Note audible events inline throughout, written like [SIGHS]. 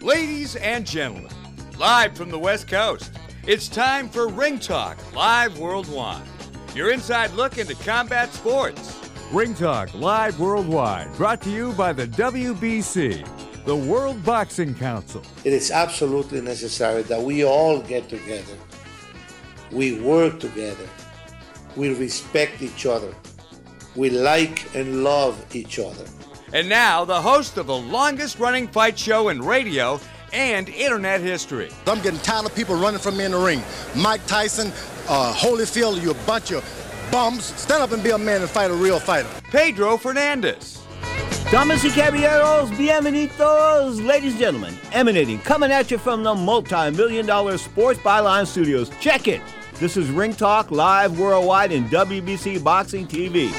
Ladies and gentlemen, live from the West Coast, it's time for Ring Talk Live Worldwide. Your inside look into combat sports. Ring Talk Live Worldwide, brought to you by the WBC, the World Boxing Council. It is absolutely necessary that we all get together. We work together. We respect each other. We like and love each other. And now, the host of the longest running fight show in radio and internet history. I'm getting tired of people running from me in the ring. Mike Tyson, uh, Holyfield, you a bunch of bums. Stand up and be a man and fight a real fighter. Pedro Fernandez. Damas y caballeros, bienvenidos, ladies and gentlemen, emanating, coming at you from the multi-million dollar Sports Byline Studios. Check it. This is Ring Talk live worldwide in WBC Boxing TV.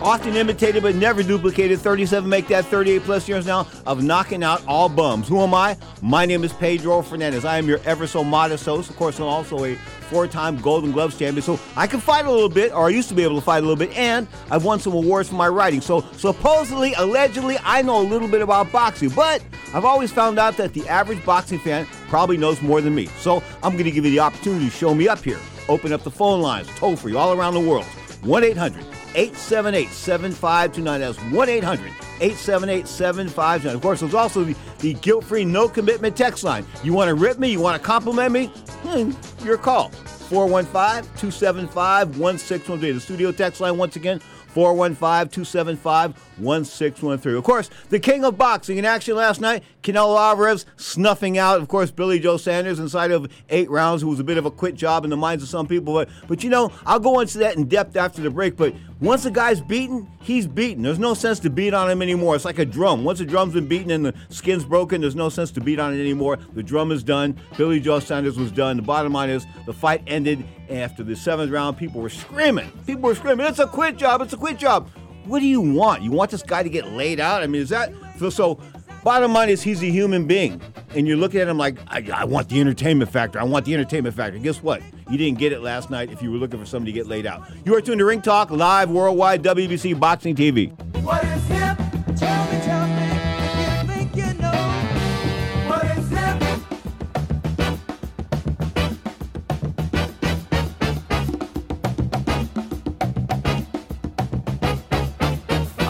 Often imitated but never duplicated. 37 make that 38 plus years now of knocking out all bums. Who am I? My name is Pedro Fernandez. I am your ever so modest host. Of course, I'm also a four-time Golden Gloves champion, so I can fight a little bit, or I used to be able to fight a little bit, and I've won some awards for my writing. So supposedly, allegedly, I know a little bit about boxing, but I've always found out that the average boxing fan probably knows more than me. So I'm going to give you the opportunity to show me up here. Open up the phone lines, toll free, all around the world. 1 800 878 7529. That's 1 800 878 7529. Of course, there's also the, the guilt free, no commitment text line. You want to rip me? You want to compliment me? Hmm, your call. 415 275 1613. The studio text line, once again, 415 275 1613. Of course, the king of boxing in action last night, Canelo Alvarez snuffing out, of course, Billy Joe Saunders inside of eight rounds, who was a bit of a quit job in the minds of some people. But, but you know, I'll go into that in depth after the break. But once a guy's beaten, he's beaten. There's no sense to beat on him anymore. It's like a drum. Once a drum's been beaten and the skin's broken, there's no sense to beat on it anymore. The drum is done. Billy Joe Saunders was done. The bottom line is the fight ended after the seventh round. People were screaming. People were screaming, it's a quit job, it's a quit job. What do you want? You want this guy to get laid out? I mean, is that so? Bottom line is he's a human being, and you're looking at him like, I, I, want the entertainment factor. I want the entertainment factor. Guess what? You didn't get it last night if you were looking for somebody to get laid out. You are tuned to Ring Talk live worldwide WBC Boxing TV.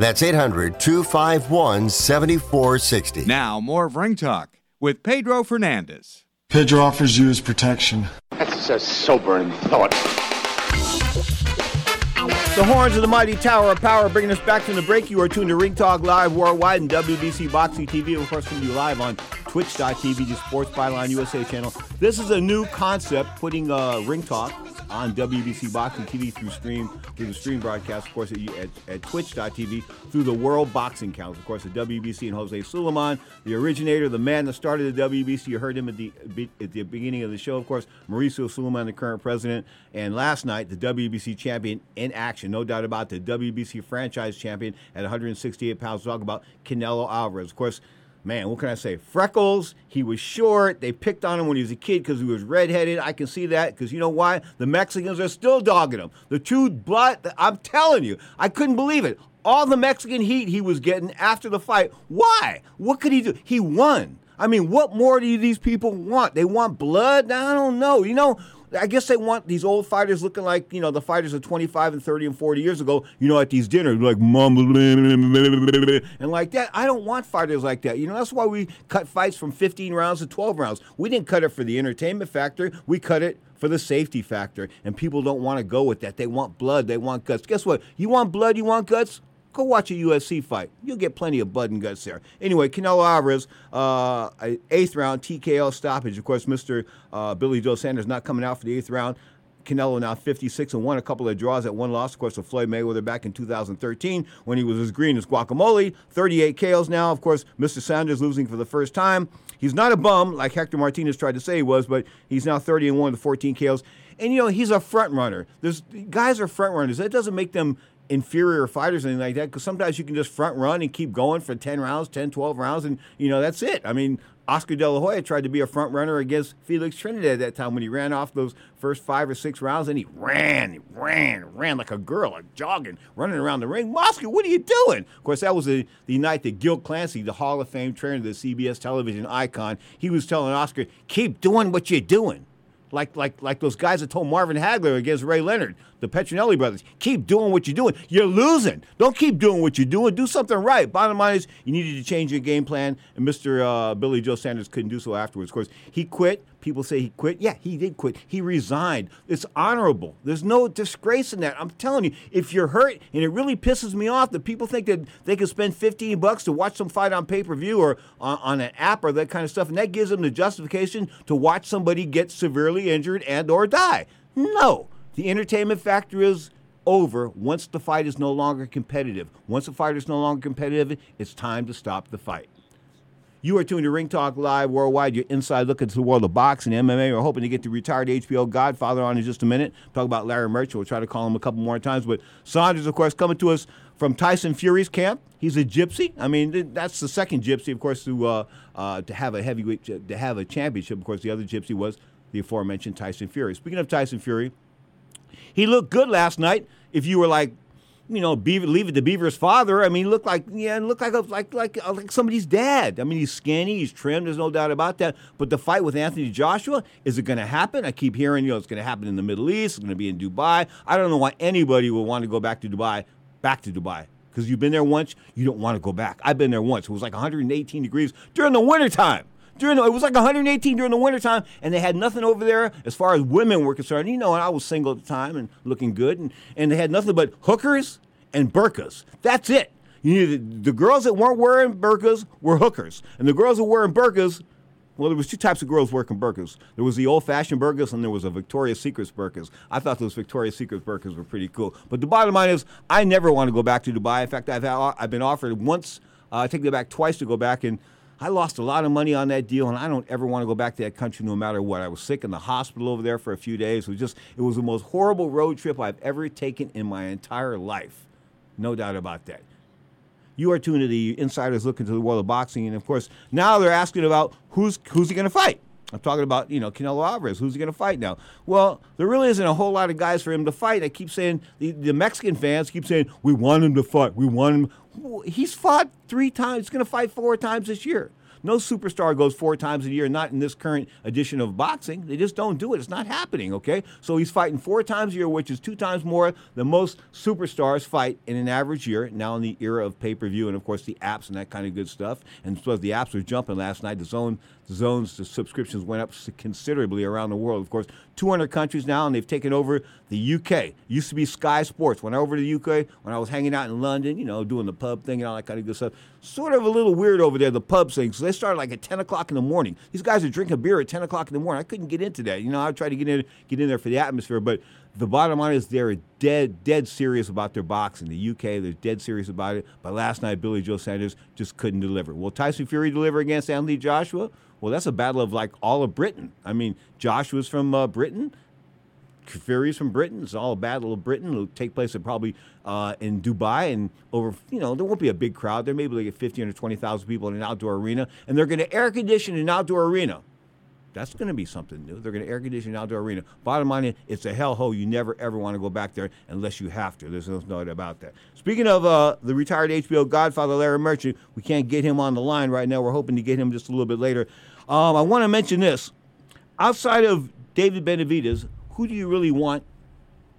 That's 800 251 7460. Now, more of Ring Talk with Pedro Fernandez. Pedro offers you his protection. That's a sobering thought. The horns of the mighty Tower of Power bringing us back from the break. You are tuned to Ring Talk Live worldwide and WBC Boxing TV. Of course, coming to you live on Twitch.tv, the Sports Byline USA channel. This is a new concept, putting uh, Ring Talk on WBC Boxing TV through stream through the stream broadcast, of course, at, at, at Twitch.tv through the World Boxing Council. Of course, the WBC and Jose Sulaiman, the originator, the man that started the WBC. You heard him at the at the beginning of the show. Of course, Mauricio Sulaiman, the current president, and last night the WBC champion in action, no doubt about the WBC franchise champion at 168 pounds. Talk about Canelo Alvarez, of course man, what can I say? Freckles. He was short. They picked on him when he was a kid because he was redheaded. I can see that because you know why? The Mexicans are still dogging him. The true blood. I'm telling you, I couldn't believe it. All the Mexican heat he was getting after the fight. Why? What could he do? He won. I mean, what more do these people want? They want blood? I don't know. You know, I guess they want these old fighters looking like, you know, the fighters of 25 and 30 and 40 years ago, you know, at these dinners, like mumbling and like that. I don't want fighters like that. You know, that's why we cut fights from 15 rounds to 12 rounds. We didn't cut it for the entertainment factor, we cut it for the safety factor. And people don't want to go with that. They want blood, they want guts. Guess what? You want blood, you want guts? Go watch a UFC fight. You'll get plenty of blood and guts there. Anyway, Canelo Alvarez, uh, eighth round TKO stoppage. Of course, Mr. Uh, Billy Joe Saunders not coming out for the eighth round. Canelo now 56 and 1, a couple of draws at one loss, of course, with Floyd Mayweather back in 2013 when he was as green as guacamole. 38 KOs now. Of course, Mr. Saunders losing for the first time. He's not a bum like Hector Martinez tried to say he was, but he's now 30 and 1 with 14 KOs. And, you know, he's a front runner. There's Guys are front runners. That doesn't make them inferior fighters anything like that because sometimes you can just front run and keep going for 10 rounds 10 12 rounds and you know that's it. I mean oscar de la hoya tried to be a front runner against felix trinidad at that time when he ran off those first five or six rounds and he ran he ran ran like a girl like jogging running around the ring. Oscar what are you doing? Of course that was the, the night that gil clancy the hall of fame trainer the cbs television icon he was telling oscar keep doing what you're doing like like like those guys that told Marvin Hagler against Ray Leonard, the Petronelli brothers. Keep doing what you're doing. You're losing. Don't keep doing what you're doing. Do something right. Bottom line is you needed to change your game plan, and Mr. Uh, Billy Joe Saunders couldn't do so afterwards. Of course, he quit. People say he quit. Yeah, he did quit. He resigned. It's honorable. There's no disgrace in that. I'm telling you, if you're hurt, and it really pisses me off that people think that they can spend 15 bucks to watch some fight on pay per view or on, on an app or that kind of stuff, and that gives them the justification to watch somebody get severely injured and or die. No, the entertainment factor is over once the fight is no longer competitive. Once the fight is no longer competitive, it's time to stop the fight. You are tuned to Ring Talk Live Worldwide, your inside look into the world of boxing and MMA. We're hoping to get the retired HBO Godfather on in just a minute. Talk about Larry Merchant. We'll try to call him a couple more times. But Saunders, of course, coming to us from Tyson Fury's camp. He's a gypsy. I mean, that's the second gypsy, of course, to uh, uh, to have a heavyweight to have a championship. Of course, the other gypsy was the aforementioned Tyson Fury. Speaking of Tyson Fury, he looked good last night. If you were like you know, Beaver, leave it to Beaver's father. I mean, look like yeah, and look like a, like like uh, like somebody's dad. I mean, he's skinny, he's trim. There's no doubt about that. But the fight with Anthony Joshua is it going to happen? I keep hearing you know it's going to happen in the Middle East. It's going to be in Dubai. I don't know why anybody would want to go back to Dubai, back to Dubai. Because you've been there once, you don't want to go back. I've been there once. It was like 118 degrees during the wintertime during the, it was like 118 during the wintertime, and they had nothing over there as far as women were concerned. You know, and I was single at the time and looking good, and, and they had nothing but hookers and burkas. That's it. You needed, the girls that weren't wearing burkas were hookers, and the girls that were wearing burkas. Well, there was two types of girls working burkas. There was the old-fashioned burkas, and there was a Victoria's Secret burkas. I thought those Victoria's Secret burkas were pretty cool. But the bottom line is, I never want to go back to Dubai. In fact, I've I've been offered once. Uh, I take it back twice to go back, and I lost a lot of money on that deal, and I don't ever want to go back to that country no matter what. I was sick in the hospital over there for a few days. It was just, it was the most horrible road trip I've ever taken in my entire life. No doubt about that. You are tuned to the Insiders Look into the World of Boxing, and of course, now they're asking about who's who's he going to fight. I'm talking about, you know, Canelo Alvarez. Who's he going to fight now? Well, there really isn't a whole lot of guys for him to fight. I keep saying, the, the Mexican fans keep saying, we want him to fight. We want him. He's fought three times. He's going to fight four times this year. No superstar goes four times a year, not in this current edition of boxing. They just don't do it. It's not happening, okay? So he's fighting four times a year, which is two times more than most superstars fight in an average year, now in the era of pay per view and, of course, the apps and that kind of good stuff. And so the apps were jumping last night. DAZN zones, the subscriptions went up considerably around the world. Of course, 200 countries now, and they've taken over the UK. Used to be Sky Sports. Went over to the UK, when I was hanging out in London, you know, doing the pub thing and all that kind of good stuff, sort of a little weird over there, the pub thing. So they started like at 10 o'clock in the morning. These guys are drinking beer at 10 o'clock in the morning. I couldn't get into that. You know, I tried to get in, get in there for the atmosphere, but the bottom line is they're dead, dead serious about their boxing. The UK, they're dead serious about it. But last night, Billy Joe Saunders just couldn't deliver. Will Tyson Fury deliver against Anthony Joshua? Well, that's a battle of like all of Britain. I mean, Joshua's from uh, Britain. Fury's from Britain. It's all a battle of Britain. It'll take place at probably uh, in Dubai and over. You know, there won't be a big crowd. There may be like 15 or 20,000 people in an outdoor arena, and they're going to air condition an outdoor arena. That's going to be something new. They're going to air condition an outdoor arena. Bottom line, it's a hellhole. You never ever want to go back there unless you have to. There's no doubt about that. Speaking of uh, the retired HBO Godfather Larry Merchant, we can't get him on the line right now. We're hoping to get him just a little bit later. Um, I want to mention this. Outside of David Benavidez, who do you really want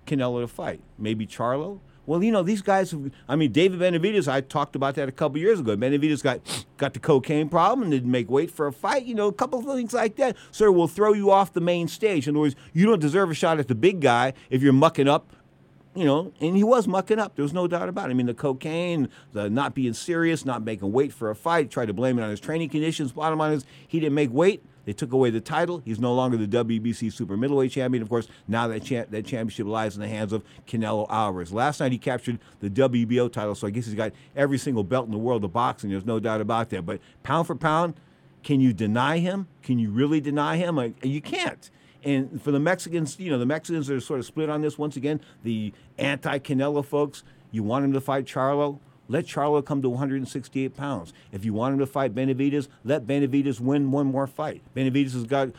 Canelo to fight? Maybe Charlo? Well, you know, these guys, have, I mean, David Benavidez, I talked about that a couple years ago. Benavidez got got the cocaine problem and didn't make weight for a fight, you know, a couple of things like that. Sir, we'll throw you off the main stage. In other words, you don't deserve a shot at the big guy if you're mucking up you know, and he was mucking up. There was no doubt about it. I mean, the cocaine, the not being serious, not making weight for a fight, tried to blame it on his training conditions. Bottom line is, he didn't make weight. They took away the title. He's no longer the WBC super middleweight champion. Of course, now that cha- that championship lies in the hands of Canelo Alvarez. Last night he captured the WBO title, so I guess he's got every single belt in the world of boxing. There's no doubt about that. But pound for pound, can you deny him? Can you really deny him? Like, you can't. And for the Mexicans, you know, the Mexicans are sort of split on this once again. The anti Canelo folks, you want him to fight Charlo? Let Charlo come to 168 pounds. If you want him to fight Benavidez, let Benavidez win one more fight. Benavidez has got,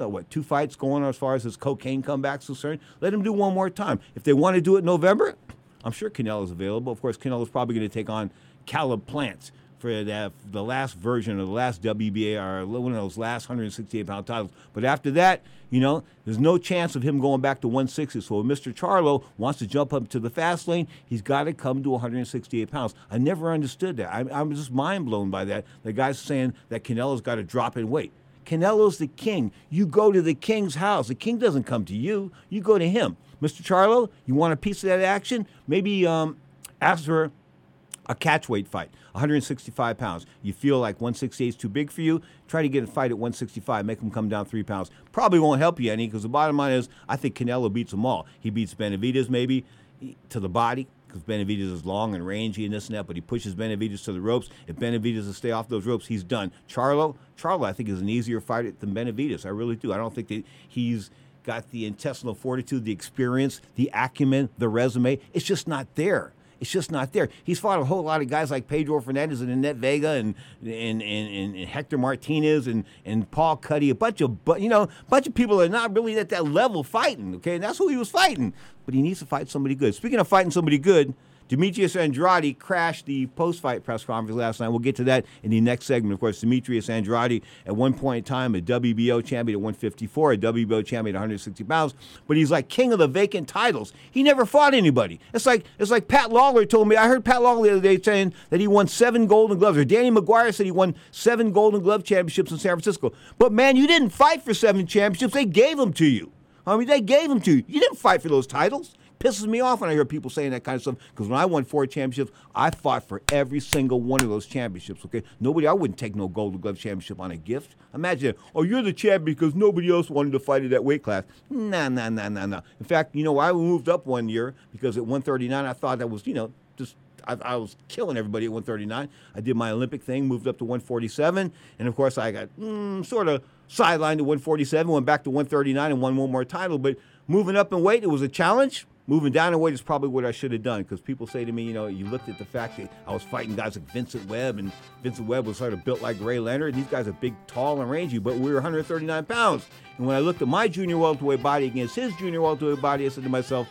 uh, what two fights going on as far as his cocaine comeback's concerned. Let him do one more time. If they want to do it in November, I'm sure Canelo's available. Of course, Canelo's probably going to take on Caleb Plant for the, the last version of the last WBA or one of those last 168 pound titles. But after that, you know, there's no chance of him going back to 160. So if Mr. Charlo wants to jump up to the fast lane, he's got to come to 168 pounds. I never understood that. I, I'm just mind blown by that. The guy's saying that Canelo's got to drop in weight. Canelo's the king. You go to the king's house. The king doesn't come to you. You go to him. Mr. Charlo, you want a piece of that action? Maybe um, ask for a catch weight fight, 165 pounds. You feel like 168 is too big for you, try to get a fight at 165, make him come down three pounds. Probably won't help you any because the bottom line is I think Canelo beats them all. He beats Benavidez maybe to the body. because Benavidez is long and rangy and this and that, but he pushes Benavidez to the ropes. If Benavidez will stay off those ropes, he's done. Charlo, Charlo, I think is an easier fighter than Benavidez. I really do. I don't think that he's got the intestinal fortitude, the experience, the acumen, the resume. It's just not there. It's just not there. He's fought a whole lot of guys like Pedro Fernandez and Annette Vega and and, and, and, Hector Martinez and, and Paul Cuddy, a bunch of but you know, a bunch of people are not really at that level fighting. Okay, and that's who he was fighting. But he needs to fight somebody good. Speaking of fighting somebody good, Demetrius Andrade crashed the post-fight press conference last night. We'll get to that in the next segment. Of course, Demetrius Andrade, at one point in time, a WBO champion at 154, a WBO champion at 160 pounds, but he's like king of the vacant titles. He never fought anybody. It's like it's like Pat Lawler told me. I heard Pat Lawler the other day saying that he won seven Golden Gloves, or Danny McGuire said he won seven Golden Glove championships in San Francisco. But man, you didn't fight for seven championships. They gave them to you. I mean, they gave them to you. You didn't fight for those titles pisses me off when I hear people saying that kind of stuff. Because when I won four championships, I fought for every single one of those championships. Okay, nobody, I wouldn't take no Gold Glove championship on a gift. Imagine, oh, you're the champion because nobody else wanted to fight at that weight class. Nah, nah, nah, nah, nah. In fact, you know, I moved up one year because at 139, I thought that was, you know, just I, I, was killing everybody at 139. I did my Olympic thing, moved up to 147, and of course I got mm, sort of sidelined to 147, went back to 139, and won one more title. But moving up in weight, it was a challenge. Moving down in weight is probably what I should have done because people say to me, you know, you looked at the fact that I was fighting guys like Vincent Webb, and Vincent Webb was sort of built like Ray Leonard. And these guys are big, tall, and rangy, but we were 139 pounds. And when I looked at my junior welterweight body against his junior welterweight body, I said to myself,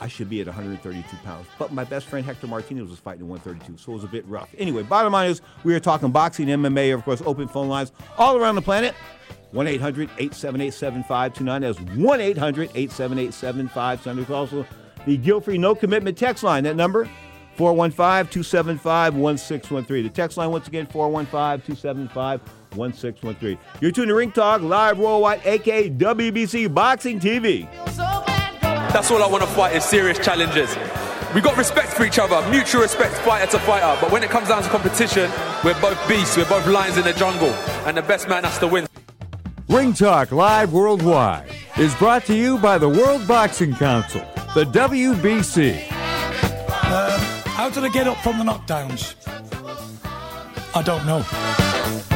I should be at 132 pounds. But my best friend Hector Martinez was fighting at 132, so it was a bit rough. Anyway, bottom line is we are talking boxing, MMA, of course, open phone lines all around the planet. 1 800 878 7529. That's 1 800 878 7529. Also, the guilt free no commitment text line. That number, 415 275 1613. The text line, once again, 415 275 1613. You're tuned to Ring Talk, live worldwide, aka WBC Boxing TV. That's all I want to fight is serious challenges. We got respect for each other, mutual respect, fighter to fighter. But when it comes down to competition, we're both beasts, we're both lions in the jungle, and the best man has to win. Ring Talk Live Worldwide is brought to you by the World Boxing Council, the WBC. Um, how did I get up from the knockdowns? I don't know.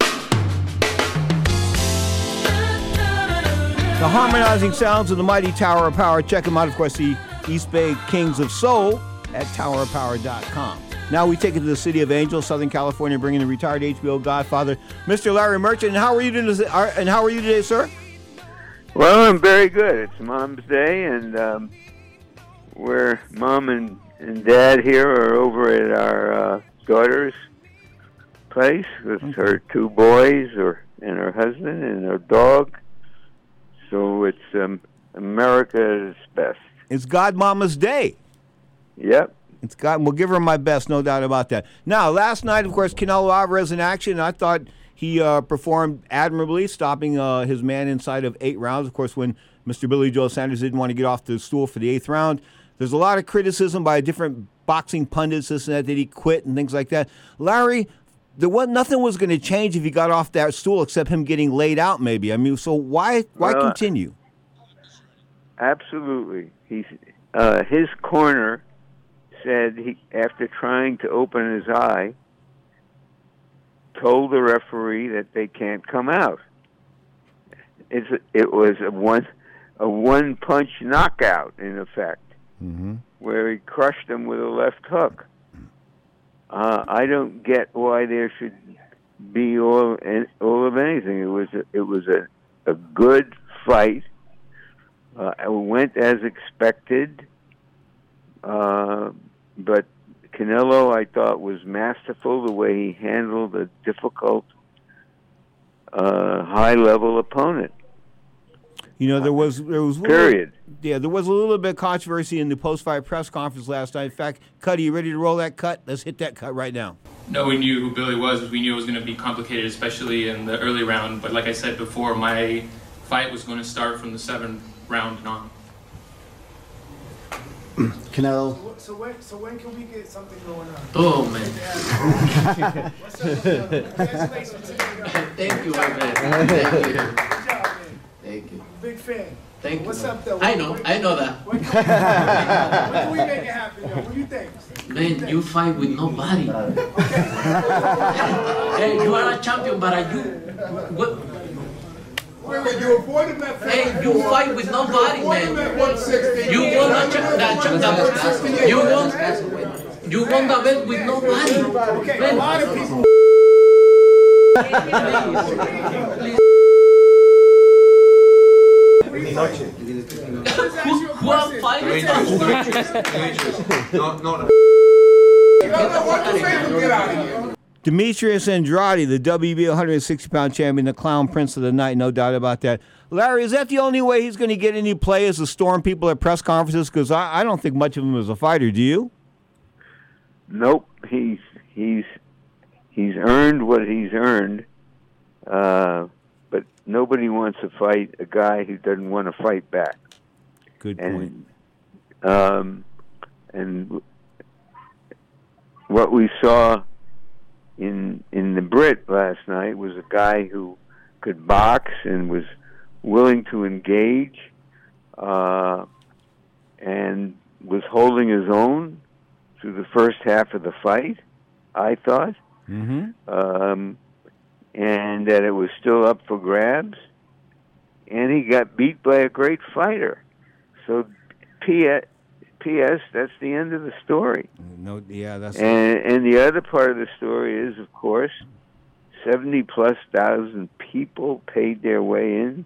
The harmonizing sounds of the mighty Tower of Power. Check them out, of course, the East Bay Kings of Soul at towerofpower.com. Now we take it to the city of Angels, Southern California, bringing the retired HBO Godfather, Mr. Larry Merchant. And how are you today, and how are you today, sir? Well, I'm very good. It's Mom's Day, and um, we're Mom and, and Dad here are over at our uh, daughter's place with her two boys, or and her husband and her dog. So it's um, America's best. It's Godmama's Day. Yep. It's God. We'll give her my best, no doubt about that. Now, last night, of course, Canelo Alvarez in action. I thought he uh, performed admirably, stopping uh, his man inside of eight rounds. Of course, when Mr. Billy Joe Saunders didn't want to get off the stool for the eighth round, there's a lot of criticism by different boxing pundits, this and that, that he quit and things like that. Larry, there was nothing was going to change if he got off that stool except him getting laid out. Maybe I mean, so why why Well, continue? Absolutely. He's uh, his corner said he after trying to open his eye told the referee that they can't come out. It's it was a one a one punch knockout in effect Mm-hmm. where he crushed him with a left hook. Uh, I don't get why there should be all all of anything. It was a, it was a a good fight. Uh, it went as expected, uh, but Canelo, I thought, was masterful the way he handled a difficult, uh, high-level opponent. You know, there was there was a little- Period. yeah, there was a little bit of controversy in the post-fight press conference last night. In fact, Cuddy, you ready to roll that cut? Let's hit that cut right now. No, we knew who Billy was. We knew it was going to be complicated, especially in the early round. But like I said before, my fight was going to start from the seventh round and on. [CLEARS THROAT] Canelo. So when, so when can we get something going on? Oh, man. [LAUGHS] [LAUGHS] Congratulations. Thank you, my man. Thank you. Good job, man. Thank you. Big fan. Thank you. What's up, though? I know, I know that. When can, we, when can we make it happen, though? What do you think? Man, you fight with nobody. [LAUGHS] hey, you are a champion, but are you? What? Wait, wait, you avoided that Hey, you fight with nobody, man. You won a cha- that cha- that- You won. You won the belt with nobody. Okay, a lot of people. [LAUGHS] Demetrius Andrade, the WB 160 pound champion, the clown prince of the night, no doubt about that. Larry, is that the only way he's going to get any play is to storm people at press conferences? Because I, I don't think much of him as a fighter. Do you? Nope, he's he's he's earned what he's earned, uh, nobody wants to fight a guy who doesn't want to fight back. Good and, Um, and what we saw in in the Brit last night was a guy who could box and was willing to engage, uh, and was holding his own through the first half of the fight. I thought Mm-hmm. um, and that it was still up for grabs. And he got beat by a great fighter. So P- P.S. That's the end of the story. No, yeah, that's And and the other part of the story is, of course, seventy plus thousand people paid their way in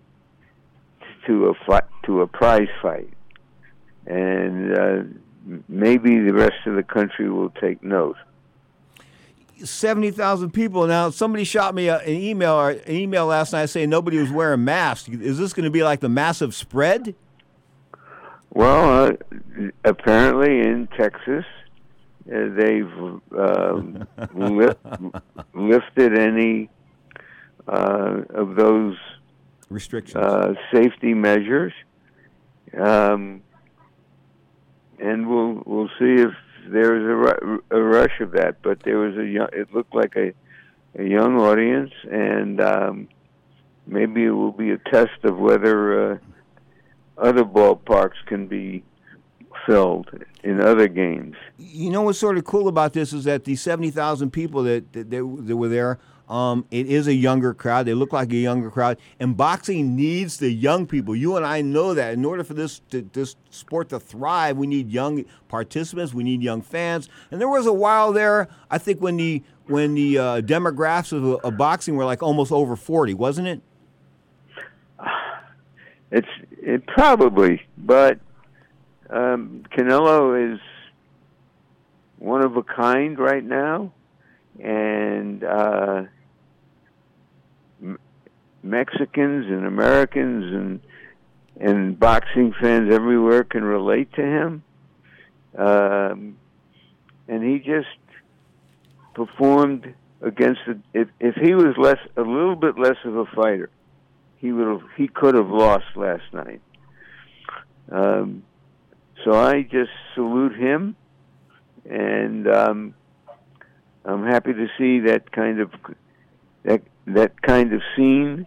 to a fight, to a prize fight, and uh, maybe the rest of the country will take note. Seventy thousand people. Now, somebody shot me a, an email or an email last night saying nobody was wearing masks. Is this going to be like the massive spread? Well, uh, apparently in Texas, uh, they've um, [LAUGHS] li- lifted any uh, of those restrictions, uh, safety measures, um, and we'll we'll see if there's a, ru- a rush of that. But there was a young, it looked like a a young audience, and um, maybe it will be a test of whether. Uh, other ballparks can be filled in other games. You know what's sort of cool about this is that the seventy thousand people that, that that that were there. Um, it is a younger crowd. They look like a younger crowd, and boxing needs the young people. You and I know that. In order for this to, this sport to thrive, we need young participants. We need young fans. And there was a while there, I think, when the when the uh, demographics of, of boxing were like almost over forty, wasn't it? [SIGHS] It's it probably, but um, Canelo is one of a kind right now, and uh, Mexicans and Americans and and boxing fans everywhere can relate to him. Um, and he just performed against the, if if he was less a little bit less of a fighter, he would have he could have lost last night. Um, so I just salute him, and um, I'm happy to see that kind of that that kind of scene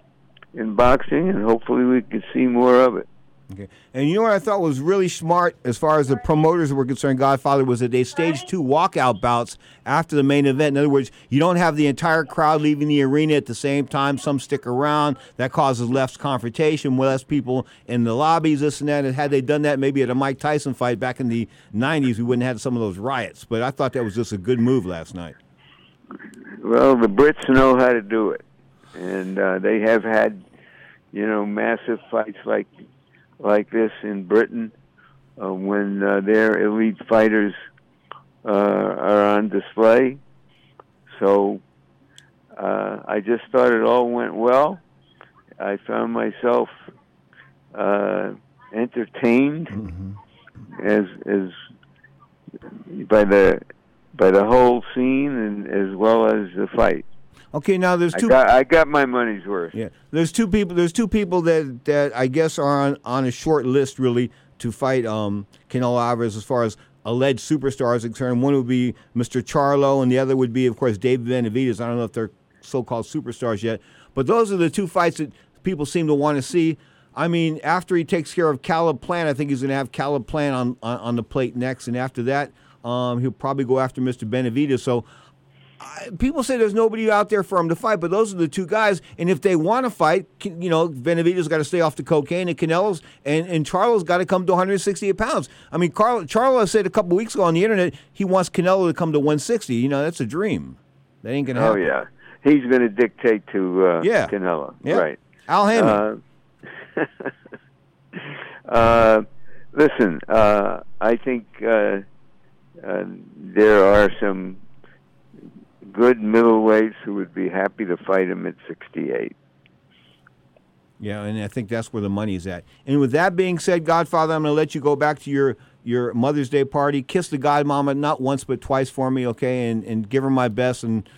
in boxing, and hopefully we can see more of it. Okay. And you know what I thought was really smart as far as the promoters were concerned, Godfather, was that they staged two walkout bouts after the main event. In other words, you don't have the entire crowd leaving the arena at the same time. Some stick around. That causes less confrontation, less people in the lobbies, this and that. And had they done that maybe at a Mike Tyson fight back in the 90s, we wouldn't have had some of those riots. But I thought that was just a good move last night. Well, the Brits know how to do it, and uh, they have had, you know, massive fights like like this in Britain uh, when uh, their elite fighters uh, are on display. So uh, I just thought it all went well. I found myself uh, entertained as as by the by the whole scene and as well as the fight. Okay, now there's I two. got, I got my money's worth. Yeah, there's two people. There's two people that that I guess are on on a short list really to fight um, Canelo Alvarez as far as alleged superstars are concerned. One would be Mr. Charlo, and the other would be, of course, David Benavidez. I don't know if they're so-called superstars yet, but those are the two fights that people seem to want to see. I mean, after he takes care of Caleb Plant, I think he's going to have Caleb Plant on, on on the plate next, and after that, um, he'll probably go after Mr. Benavidez. So people say there's nobody out there for him to fight, but those are the two guys. And if they want to fight, can- you know, Benavidez got to stay off the cocaine, and Canelo's and and Charlo's got to come to 168 pounds. I mean, Carl Charlo said a couple weeks ago on the internet he wants Canelo to come to 160. You know, that's a dream. That ain't gonna happen. Oh yeah, he's going to dictate to uh, Yeah. Canelo. Yeah. Right. Al Haymon. Uh, [LAUGHS] uh, listen, uh, I think uh, uh, there are some good middleweights who would be happy to fight him at 68. Yeah, and I think that's where the money is at. And with that being said, Godfather, I'm going to let you go back to your your Mother's Day party. Kiss the Godmama not once but twice for me, okay? And and give her my best and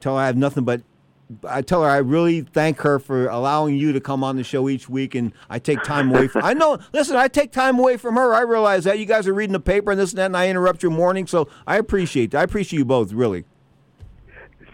tell her I have nothing but I tell her I really thank her for allowing you to come on the show each week, and I take time away from. I know. Listen, I take time away from her. I realize that you guys are reading the paper and this and that, and I interrupt your morning. So I appreciate that. I appreciate you both, really.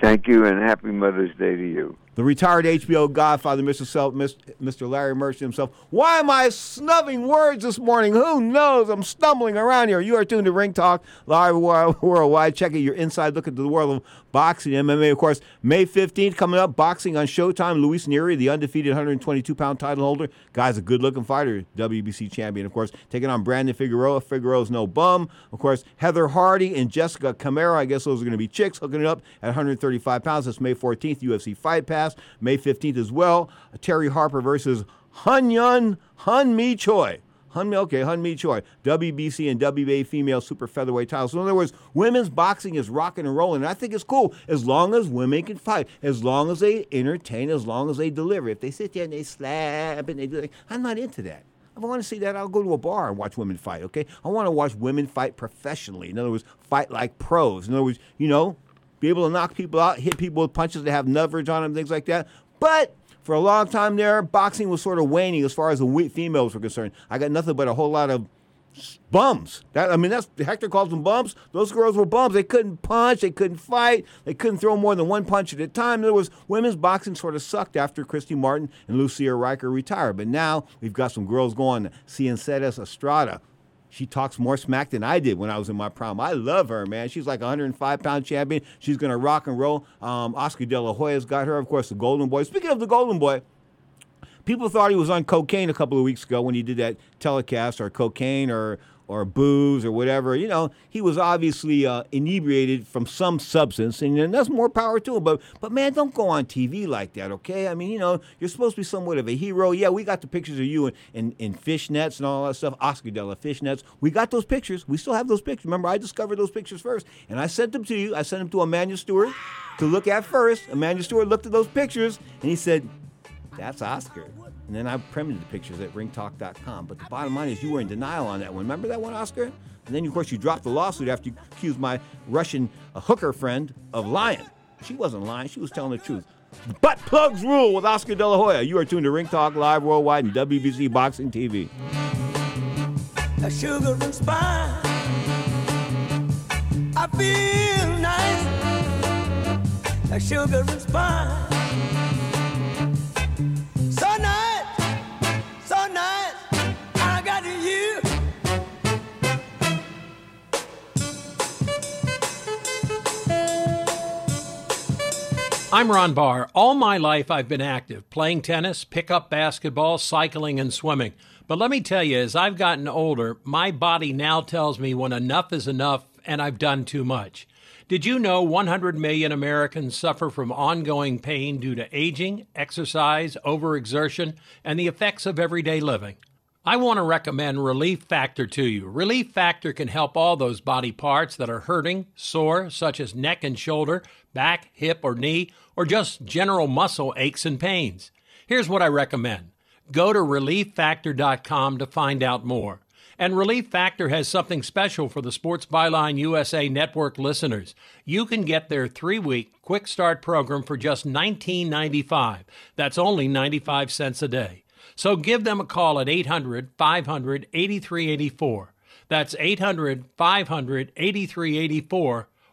Thank you, and happy Mother's Day to you. The retired HBO godfather, Mr. Self, Mr. Larry Merchant himself. Why am I snubbing words this morning? Who knows? I'm stumbling around here. You are tuned to Ring Talk live [LAUGHS] worldwide. Checking your inside look into the world of boxing, MMA, of course. May 15th coming up, boxing on Showtime. Luis Nery, the undefeated 122 pound title holder. Guy's a good looking fighter, WBC champion, of course. Taking on Brandon Figueroa. Figueroa's no bum. Of course, Heather Hardy and Jessica Camara. I guess those are going to be chicks hooking it up at 135 pounds. That's May 14th, UFC Fight Pass. May 15th as well. Terri Harper versus Hun Yun Hun Mi Choi. Hun, okay, Hun Mi Choi, WBC and WBA female super featherweight titles. So in other words, women's boxing is rocking and rolling. And I think it's cool as long as women can fight, as long as they entertain, as long as they deliver. If they sit there and they slap and they do, I'm not into that. If I want to see that, I'll go to a bar and watch women fight. Okay, I want to watch women fight professionally. In other words, fight like pros. In other words, you know, be able to knock people out, hit people with punches that have leverage on them, things like that. But for a long time there, boxing was sort of waning as far as the females were concerned. I got nothing but a whole lot of bums. That I mean, that's Hector calls them bums. Those girls were bums. They couldn't punch. They couldn't fight. They couldn't throw more than one punch at a time. There was women's boxing sort of sucked after Christy Martin and Lucia Rijker retired. But now we've got some girls going. Seniesa Estrada, she talks more smack than I did when I was in my prime. I love her, man. She's like a 105 pound champion. She's going to rock and roll. Um, Oscar De La Hoya's got her, of course, the Golden Boy. Speaking of the Golden Boy, people thought he was on cocaine a couple of weeks ago when he did that telecast, or cocaine, or or booze or whatever. You know, he was obviously uh, inebriated from some substance, and, and that's more power to him. But but man, don't go on TV like that, okay? I mean, you know, you're supposed to be somewhat of a hero. Yeah, we got the pictures of you in, in, in fishnets and all that stuff. Oscar De La fishnets. We got those pictures. We still have those pictures. Remember, I discovered those pictures first, and I sent them to you. I sent them to Emanuel Steward to look at first. Emanuel Steward looked at those pictures, and he said, "That's Oscar." And then I printed the pictures at ringtalk.com. But the bottom line is you were in denial on that one. Remember that one, Oscar? And then, of course, you dropped the lawsuit after you accused my Russian uh, hooker friend of lying. She wasn't lying, she was telling the truth. Butt plugs rule with Oscar De La Hoya. You are tuned to Ring Talk Live Worldwide and WBC Boxing TV. A sugar and spice. I feel nice. A sugar and spice. I'm Ron Barr. All my life I've been active, playing tennis, pickup basketball, cycling, and swimming. But let me tell you, as I've gotten older, my body now tells me when enough is enough and I've done too much. Did you know 100 million Americans suffer from ongoing pain due to aging, exercise, overexertion, and the effects of everyday living? I want to recommend Relief Factor to you. Relief Factor can help all those body parts that are hurting, sore, such as neck and shoulder, back, hip, or knee, or just general muscle aches and pains. Here's what I recommend go to relieffactor.com to find out more. And Relief Factor has something special for the Sports Byline USA Network listeners. You can get their three week quick start program for just $19.95. That's only 95 cents a day. So give them a call at 800 500 8384. That's 800 500 8384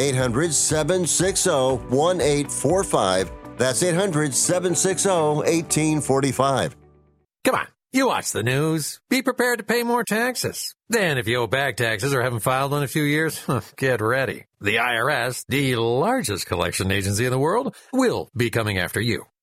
800 760 1845. That's 800 760 1845. Come on, you watch the news. Be prepared to pay more taxes. Then, if you owe back taxes or haven't filed in a few years, [LAUGHS] get ready. The IRS, the largest collection agency in the world, will be coming after you.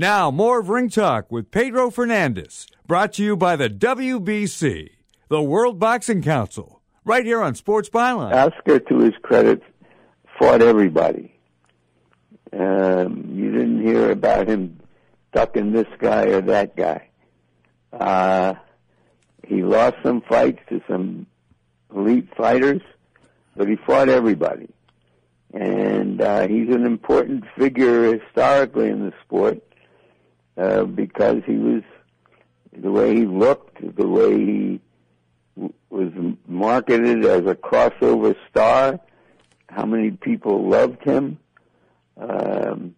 Now, more of Ring Talk with Pedro Fernandez, brought to you by the WBC, the World Boxing Council, right here on Sports Byline. Oscar, to his credit, fought everybody. Um, you didn't hear about him ducking this guy or that guy. Uh, he lost some fights to some elite fighters, but he fought everybody. And uh, he's an important figure historically in the sport uh, because he was the way he looked, the way he w- was marketed as a crossover star, how many people loved him. Um,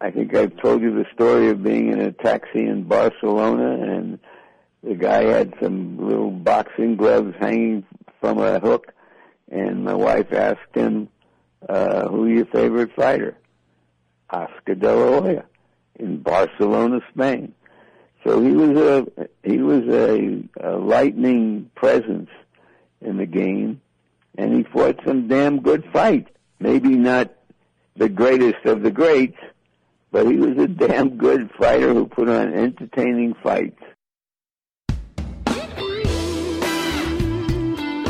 I think I've told you the story of being in a taxi in Barcelona and the guy had some little boxing gloves hanging from a hook and my wife asked him, uh, who your favorite fighter? Oscar de la Hoya in Barcelona, Spain. So he was a he was a, a lightning presence in the game, and he fought some damn good fights. Maybe not the greatest of the greats, but he was a [LAUGHS] damn good fighter who put on entertaining fights.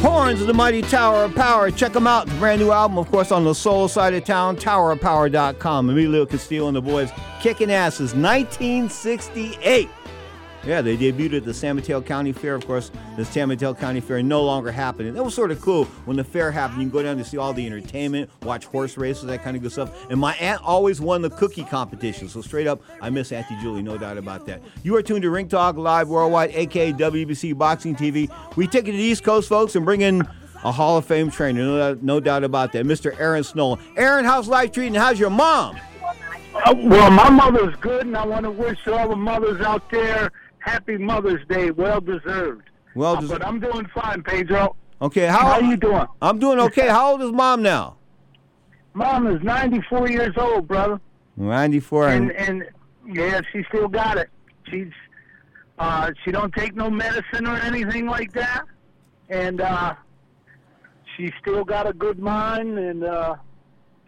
Horns of the Mighty Tower of Power. Check them out. The brand new album, of course, on the soul side of town, towerofpower.com. Emilio Castillo and the boys kicking asses. 1968. Yeah, they debuted at the San Mateo County Fair. Of course, the San Mateo County Fair no longer happening. That was sort of cool when the fair happened. You can go down to see all the entertainment, watch horse races, that kind of good stuff. And my aunt always won the cookie competition. So straight up, I miss Auntie Julie, no doubt about that. You are tuned to Ring Talk Live Worldwide, aka WBC Boxing TV. We take it to the East Coast, folks, and bring in a Hall of Fame trainer. No, doubt- no doubt about that. Mr. Aaron Snow. Aaron, how's life treating? How's your mom? Uh, well, my mother's good, and I want to wish all the mothers out there happy Mother's Day. Well deserved. Well Uh, but I'm doing fine, Pedro. Okay, how, How you doing? I'm doing okay. How old is mom now? Mom is 94 years old, brother. 94. and And, and yeah, she still got it. She's uh, she don't take no medicine or anything like that, and uh, she's still got a good mind, and uh,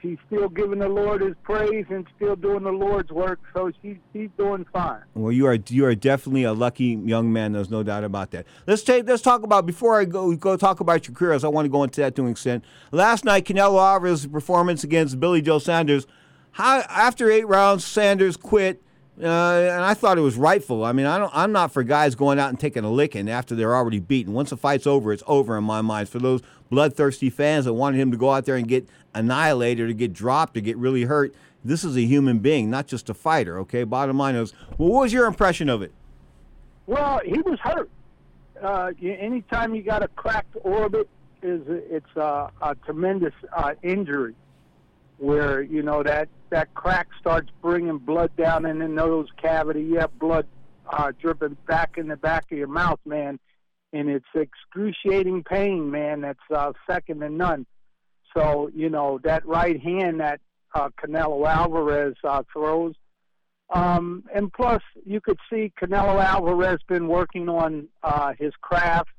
she's still giving the Lord His praise and still doing the Lord's work. So she's she's doing fine. well, you are you are definitely a lucky young man. There's no doubt about that. Let's take let's talk about before I go go talk about your careers. I want to go into that to an extent. Last night, Canelo Alvarez's performance against Billy Joe Saunders. How after eight rounds, Saunders quit. Uh, and I thought it was rightful. I mean, I don't. I'm not for guys going out and taking a licking after they're already beaten. Once the fight's over, it's over in my mind. For those bloodthirsty fans that wanted him to go out there and get annihilated, or get dropped, or get really hurt, this is a human being, not just a fighter. Okay. Bottom line is, well, what was your impression of it? Well, he was hurt. Uh, anytime you got a cracked orbit, is it's a, a tremendous uh, injury, where you know that that crack starts bringing blood down in the nose cavity. You have blood uh, dripping back in the back of your mouth, man, and it's excruciating pain, man. That's uh, second to none. So you know that right hand that uh, Canelo Alvarez uh, throws. Um, and plus, you could see Canelo Alvarez been working on uh, his craft.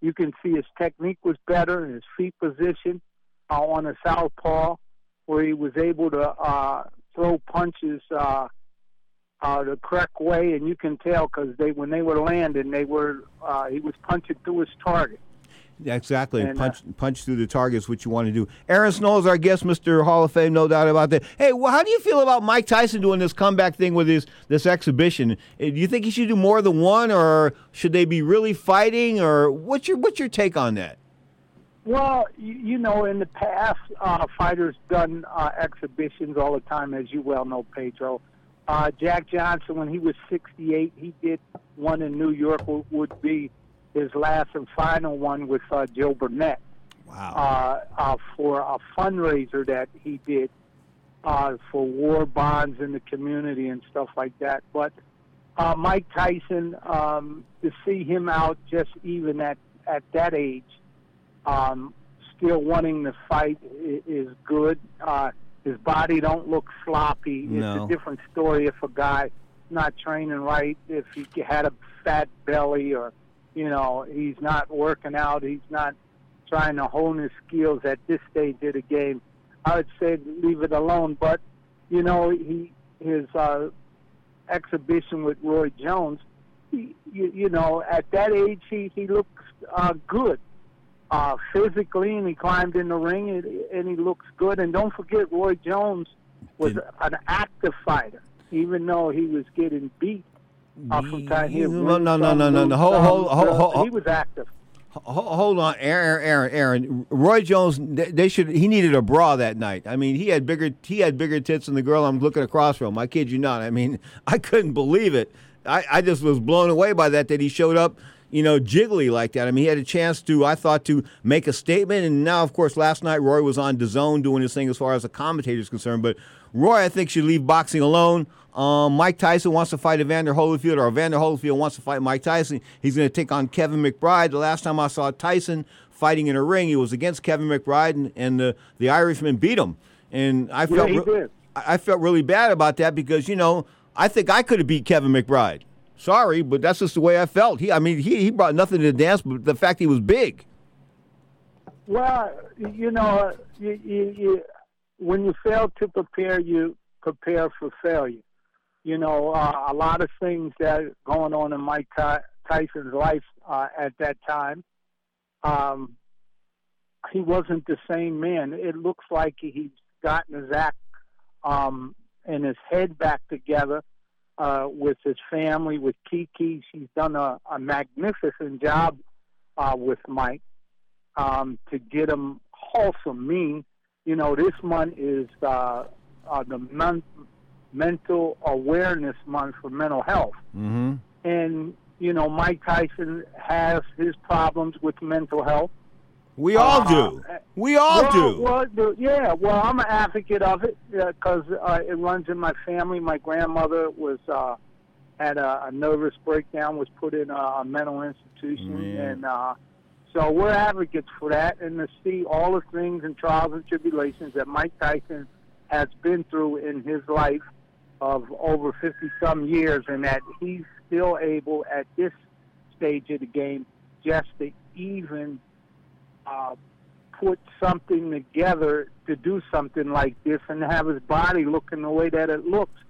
You can see his technique was better, and his feet position uh, on a southpaw, where he was able to uh, throw punches uh, uh, the correct way, and you can tell because they when they were landing, they were uh, he was punching through his target. Exactly. And, uh, punch punch through the targets, what you want to do. Aaron Snow is our guest, Mr. Hall of Fame, no doubt about that. Hey, well, how do you feel about Mike Tyson doing this comeback thing with his this exhibition? Uh, Do you think he should do more than one, or should they be really fighting, or what's your what's your take on that? Well, you, you know, in the past, uh, fighters done uh, exhibitions all the time, as you well know, Pedro. Uh, Jack Johnson, when he was 68, he did one in New York, would, would be his last and final one with uh, Joe Burnett. Wow. Uh, uh, for a fundraiser that he did uh, for war bonds in the community and stuff like that. But uh, Mike Tyson, um, to see him out just even at, at that age, um, still wanting to fight is good. Uh, his body don't look sloppy. No. It's a different story if a guy not training right, if he had a fat belly or, you know, he's not working out, he's not trying to hone his skills at this stage of the game. I would say leave it alone. But, you know, he his uh, exhibition with Roy Jones, he, you, you know, at that age, he, he looks uh, good uh, physically, and he climbed in the ring, and, and he looks good. And don't forget, Roy Jones was an active fighter, even though he was getting beat. Uh, from time he No, no, no, no, no, no. Hold, hold, hold, uh, hold, He was active. Hold, hold on, Aaron, Aaron, Aaron. Roy Jones, they they should. He needed a bra that night. I mean, he had bigger. He had bigger tits than the girl I'm looking across from. I kid you not. I mean, [LAUGHS] I couldn't believe it. I, I just was blown away by that. That he showed up, you know, jiggly like that. I mean, he had a chance to. I thought to make a statement, and now, of course, last night Roy was on DAZN doing his thing as far as the commentator is concerned. But Roy, I think, should leave boxing alone. Um, Mike Tyson wants to fight Evander Holyfield, or Evander Holyfield wants to fight Mike Tyson. He's going to take on Kevin McBride. The last time I saw Tyson fighting in a ring, he was against Kevin McBride, and, and the, the Irishman beat him. And I felt he re- I felt really bad about that because you know I think I could have beat Kevin McBride. Sorry, but that's just the way I felt. He, I mean, he, he brought nothing to the dance, but the fact he was big. Well, you know, you, you, you, when you fail to prepare, you prepare for failure. You know, uh, a lot of things that going on in Mike Tyson's life uh, at that time. Um, he wasn't the same man. It looks like he's gotten his act um, and his head back together uh, with his family, with Kiki. She's done a, a magnificent job uh, with Mike um, to get him wholesome. Mean, you know, this month is uh, uh, the month, mental awareness month for mental health, Mm-hmm. and you know, Mike Tyson has his problems with mental health. We all Uh, do. We all well, do. Well, yeah. Well, I'm an advocate of it because uh, it runs in my family. My grandmother was uh, had a, a nervous breakdown, was put in a, a mental institution, Yeah. and uh, so we're advocates for that. And to see all the things and trials and tribulations that Mike Tyson has been through in his life of over 50 some years, and that he's still able at this stage of the game just to even uh, put something together to do something like this and have his body looking the way that it looks.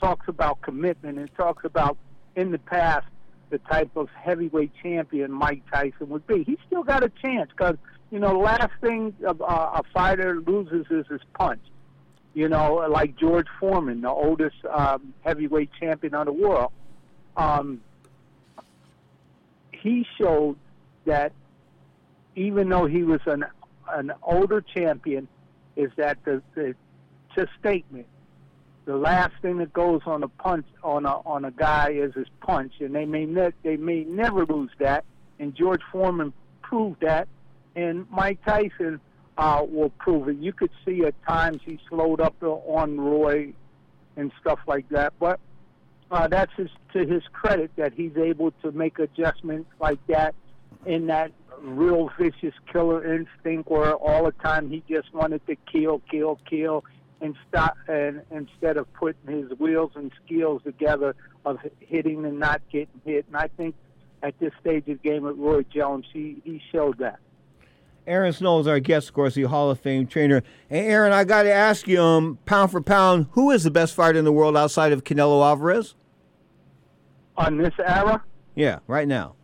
Talks about commitment and talks about in the past the type of heavyweight champion Mike Tyson would be. He's still got a chance because you know last thing a, a fighter loses is his punch. You know, like George Foreman, the oldest um, heavyweight champion of the world. Um, he showed that even though he was an an older champion, is that the, the a statement. The last thing that goes on a punch on a on a guy is his punch, and they may ne- they may never lose that. And George Foreman proved that, and Mike Tyson uh, will prove it. You could see at times he slowed up on Roy and stuff like that, but uh, that's his, to his credit that he's able to make adjustments like that in that real vicious killer instinct where all the time he just wanted to kill, kill, kill, and stop, and instead of putting his wheels and skills together of hitting and not getting hit. And I think at this stage of the game with Roy Jones, he, he showed that. Aaron Snow is our guest, of course, the Hall of Fame trainer. And Aaron, I got to ask you, um, pound for pound, who is the best fighter in the world outside of Canelo Alvarez? On this era, Yeah, right now.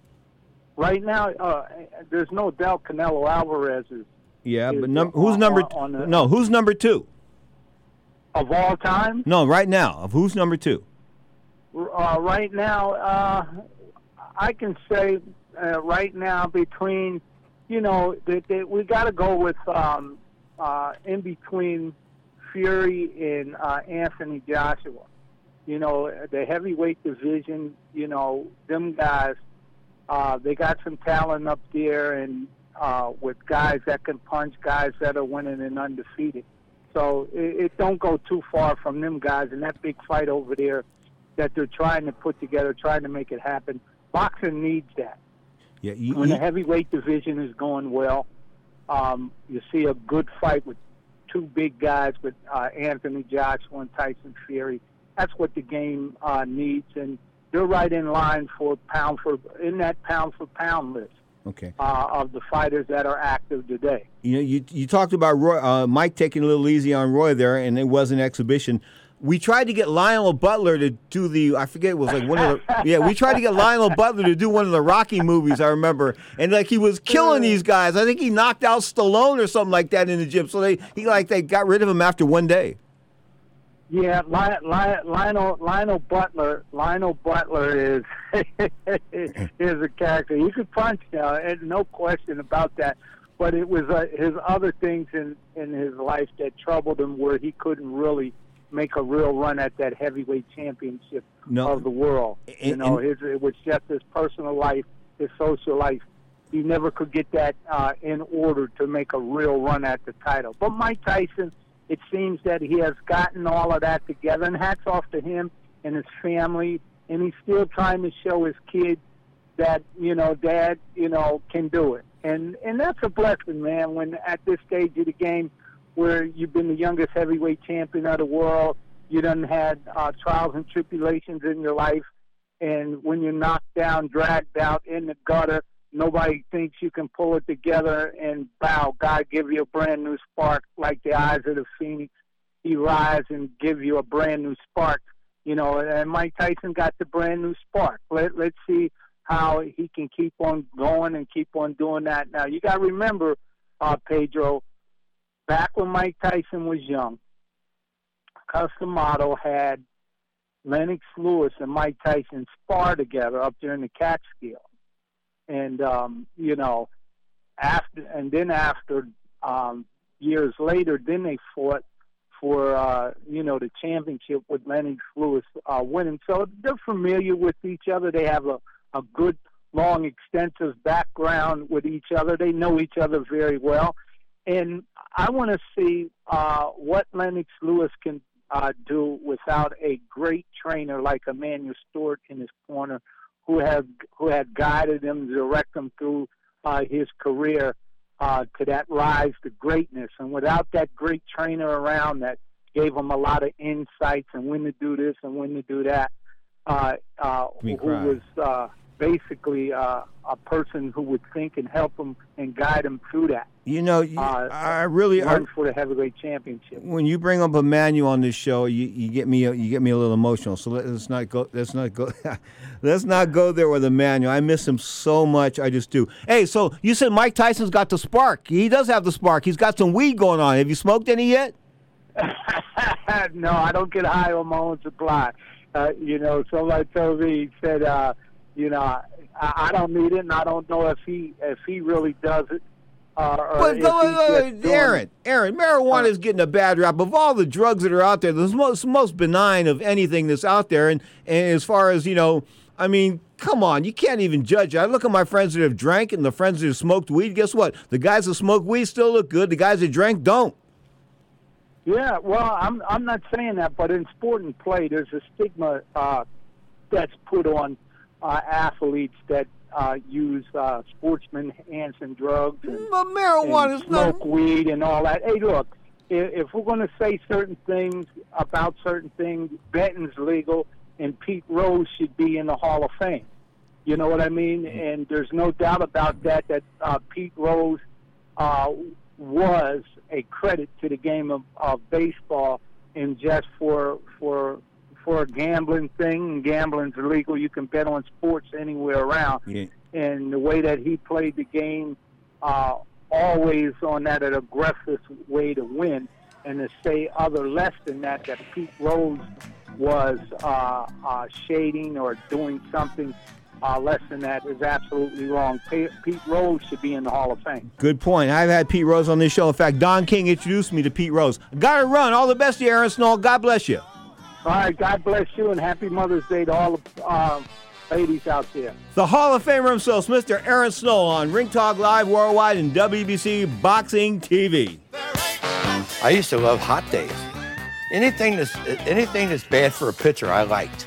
Right now, uh, there's no doubt Canelo Alvarez is Yeah, Is but num- on- who's number? on- on the- no, who's number two? of all time. No, right now. Of who's number two? Uh, right now, uh, I can say uh, right now between you know, they, they, we got to go with um, uh, in between Fury and uh, Anthony Joshua. You know, the heavyweight division. You know, them guys. Uh, they got some talent up there, and uh, with guys that can punch, guys that are winning and undefeated. So it, it don't go too far from them guys in that big fight over there that they're trying to put together, trying to make it happen. Boxing needs that. Yeah, you, when you- the heavyweight division is going well, um, you see a good fight with two big guys, with uh, Anthony Joshua and Tyson Fury. That's what the game uh, needs, and they're right in line for pound for in that pound for pound list okay. uh, of the fighters that are active today. You know, you you talked about Roy, uh, Mike taking a little easy on Roy there, and it was an exhibition. We tried to get Lionel Butler to do the I forget it was like one of the [LAUGHS] yeah we tried to get Lionel Butler to do one of the Rocky movies I remember and like he was killing these guys I think he knocked out Stallone or something like that in the gym so they he like they got rid of him after one day Yeah, Li- Li- Lionel Lionel Butler Lionel Butler is [LAUGHS] is a character. He could punch, uh, and no question about that. But it was uh, his other things in in his life that troubled him, where he couldn't really make a real run at that heavyweight championship No. of the world. you know, and- his it was just his personal life, his social life. He never could get that uh, in order to make a real run at the title. But Mike Tyson, it seems that he has gotten all of that together, and hats off to him and his family. And he's still trying to show his kids that you know, Dad, you know, can do it. And and that's a blessing, man. When at this stage of the game, where you've been the youngest heavyweight champion of the world, you done had uh, trials and tribulations in your life, and when you're knocked down, dragged out in the gutter, nobody thinks you can pull it together and bow. God give you a brand new spark, like the eyes of the phoenix. He rise and give you a brand new spark. You know, and Mike Tyson got the brand new spark. Let let's see how he can keep on going and keep on doing that. Now you got to remember, uh, Pedro, back when Mike Tyson was young, Cus D'Amato had Lennox Lewis and Mike Tyson spar together up there in the Catskill, and um, you know, after and then after um, years later, then they fought for uh, you know the championship with Lennox Lewis uh, winning. So they're familiar with each other. They have a, a good, long, extensive background with each other. They know each other very well, and I want to see uh, what Lennox Lewis can uh, do without a great trainer like Emanuel Steward in his corner, who had who had guided him, direct him through uh, his career uh, to that rise to greatness. And without that great trainer around that gave him a lot of insights and when to do this and when to do that, uh, uh, who cry. was uh, basically uh, a person who would think and help him and guide him through that. you know you, Uh, I really I, run for the heavyweight championship. when you bring up Emanuel on this show, you, you get me you get me a little emotional. So let, us not go. Let's not go. [LAUGHS] let's not go there with Emanuel. I miss him so much. I just do. Hey, so you said Mike Tyson's got the spark. He does have the spark. He's got some weed going on. Have you smoked any yet? [LAUGHS] no, I don't get high on my own supply. Uh, you know, somebody told me he said, uh, you know, I, I don't need it, and I don't know if he if he really does it. Uh, But if go, he's just doing Aaron. Aaron, marijuana is getting a bad rap. Of all the drugs that are out there, the most most benign of anything that's out there. And, and as far as you know, I mean, come on, you can't even judge. I look at my friends that have drank and the friends that have smoked weed. Guess what? The guys that smoke weed still look good. The guys that drank don't. Yeah, well, I'm I'm not saying that, but in sport and play, there's a stigma uh, that's put on uh, athletes that uh, use uh, sportsman enhancing drugs and, But marijuana and is not. smoke weed and all that. Hey, look, if, if we're going to say certain things about certain things, betting's legal, and Pete Rose should be in the Hall of Fame. You know what I mean? And there's no doubt about that. That uh, Pete Rose uh, was a credit to the game of, of baseball, and just for for for a gambling thing, and gambling's illegal. You can bet on sports anywhere around Yeah. and the way that he played the game, uh, always on that aggressive way to win, and to say other less than that, that Pete Rose was uh, uh, shading or doing something uh, less than that is absolutely wrong. Pete, Pete Rose should be in the Hall of Fame. Good point. I've had Pete Rose on this show. In fact, Don King introduced me to Pete Rose. Got to run. All the best to you, Aaron Snow. God bless you. All right, God bless you and happy Mother's Day to all the uh, ladies out there. The Hall of Famer himself, Mr. Aaron Snow, on Ring Talk Live Worldwide and WBC Boxing TV. I used to love hot days. Anything that's anything that's bad for a pitcher, I liked.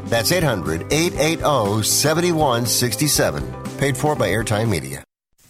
That's 800 880 7167. Paid for by Airtime Media.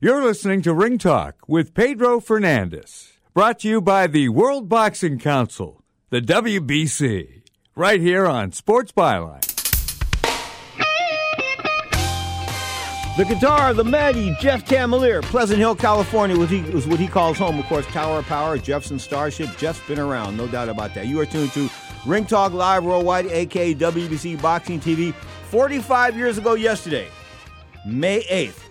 You're listening to Ring Talk with Pedro Fernandez, brought to you by the World Boxing Council, the WBC, right here on Sports Byline. The guitar, the mighty Jeff Tamelier, Pleasant Hill, California, was, he, was what he calls home. Of course, Tower of Power, Jefferson Starship. Jeff's been around, no doubt about that. You are tuned to Ring Talk Live Worldwide, aka WBC Boxing TV. 45 years ago yesterday, May 8th,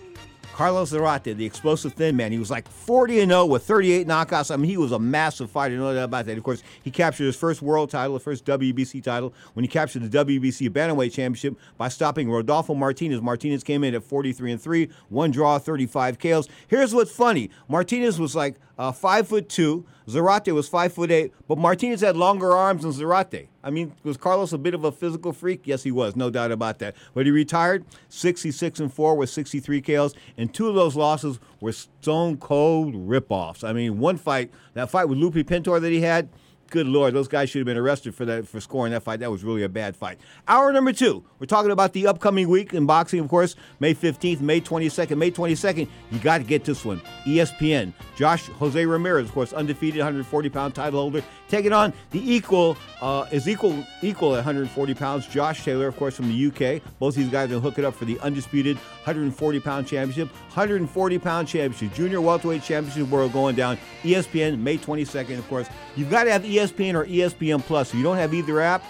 Carlos Zarate, the explosive thin man, he was like 40 and 0 with 38 knockouts. I mean, he was a massive fighter, no doubt about that. Of course, he captured his first world title, the first WBC title, when he captured the WBC Bantamweight Championship by stopping Rodolfo Martinez. Martinez came in at 43 and 3, one draw, 35 KOs. Here's what's funny Martinez was like uh, five foot two. Zarate was five foot eight, but Martinez had longer arms than Zarate. I mean, was Carlos a bit of a physical freak? Yes, he was, no doubt about that. But he retired 66 and four with 63 KOs, and two of those losses were stone cold ripoffs. I mean, one fight, that fight with Lupe Pintor that he had, Good Lord, those guys should have been arrested for that for scoring that fight. That was really a bad fight. Hour number two, we're talking about the upcoming week in boxing, of course, May 15th, May 22nd. May 22nd, you got to get this one. ESPN. Josh Jose Ramirez, of course, undefeated 140 pound title holder, taking on the equal uh, is equal equal at 140 pounds. Josh Taylor, of course, from the UK. Both these guys will hook it up for the undisputed 140 pound championship, 140 pound championship, junior welterweight championship world going down. ESPN May 22nd, of course. You've got to have E ESPN or ESPN Plus. If you don't have either app,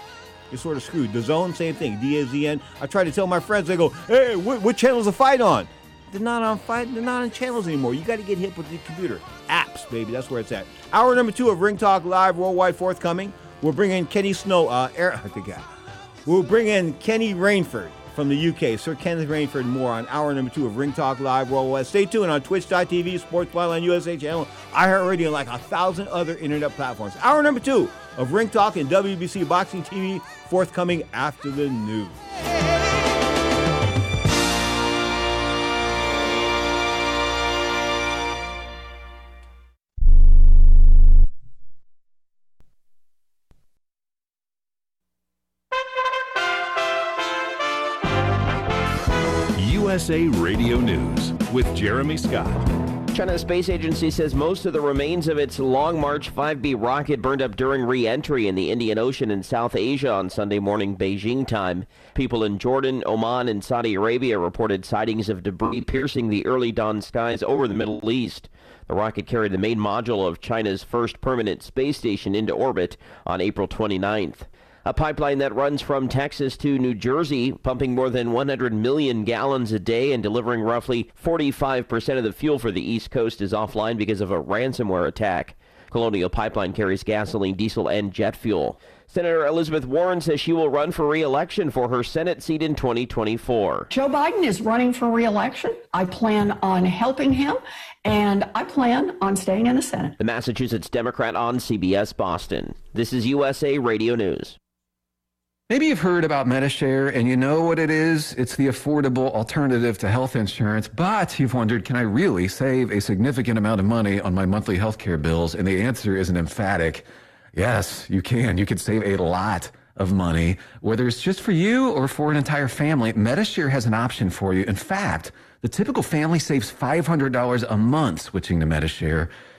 you're sort of screwed. The Zone, same thing. DAZN. I try to tell my friends, they go, "Hey, what, what channel's the fight on?" They're not on fight. They're not on channels anymore. You got to get hip with the computer. Apps, baby. That's where it's at. Hour number two of Ring Talk Live worldwide forthcoming. We'll bring in Kenny Snow. Uh, Air, I think I- We'll bring in Kenny Rainford from the UK. Sir Kenneth Rainford more on hour number two of Ring Talk Live worldwide. Stay tuned on Twitch.tv, Sports Byline USA channel, iHeartRadio, and like a thousand other internet platforms. Hour number two of Ring Talk and WBC Boxing TV forthcoming after the news. USA Radio News with Jeremy Scott. China's space agency says most of the remains of its Long March 5B rocket burned up during re-entry in the Indian Ocean in South Asia on Sunday morning Beijing time. People in Jordan, Oman, and Saudi Arabia reported sightings of debris piercing the early dawn skies over the Middle East. The rocket carried the main module of China's first permanent space station into orbit on April 29th. A pipeline that runs from Texas to New Jersey, pumping more than 100 million gallons a day and delivering roughly 45% of the fuel for the East Coast, is offline because of a ransomware attack. Colonial Pipeline carries gasoline, diesel, and jet fuel. Senator Elizabeth Warren says she will run for re-election for her Senate seat in 2024. Joe Biden is running for reelection. I plan on helping him, and I plan on staying in the Senate. The Massachusetts Democrat on CBS Boston. This is USA Radio News. Maybe you've heard about MediShare and you know what it is. It's the affordable alternative to health insurance, but you've wondered, can I really save a significant amount of money on my monthly healthcare bills? And the answer is an emphatic yes, you can. You can save a lot of money, whether it's just for you or for an entire family. MediShare has an option for you. In fact, the typical family saves $500 a month switching to MediShare.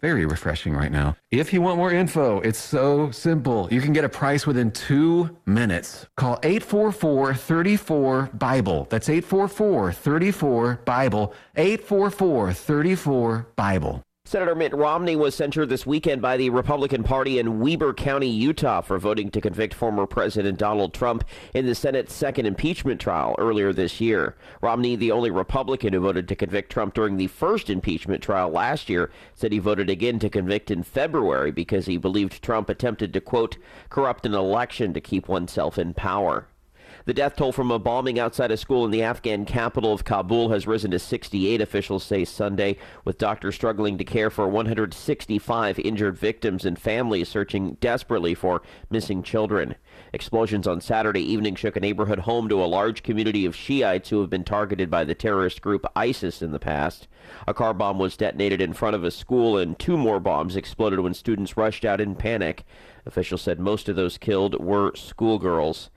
very refreshing right now. If you want more info, it's so simple. You can get a price within two minutes. Call 844 34 Bible. That's 844 34 Bible. 844 34 Bible. Senator Mitt Romney was censured this weekend by the Republican Party in Weber County, Utah, for voting to convict former President Donald Trump in the Senate's second impeachment trial earlier this year. Romney, the only Republican who voted to convict Trump during the first impeachment trial last year, said he voted again to convict in February because he believed Trump attempted to, quote, corrupt an election to keep oneself in power. The death toll from a bombing outside a school in the Afghan capital of Kabul has risen to 68, officials say Sunday, with doctors struggling to care for 165 injured victims and families searching desperately for missing children. Explosions on Saturday evening shook a neighborhood home to a large community of Shiites who have been targeted by the terrorist group ISIS in the past. A car bomb was detonated in front of a school, and two more bombs exploded when students rushed out in panic. Officials said most of those killed were schoolgirls.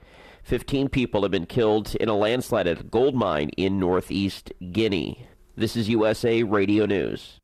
15 people have been killed in a landslide at a gold mine in northeast Guinea. This is USA Radio News.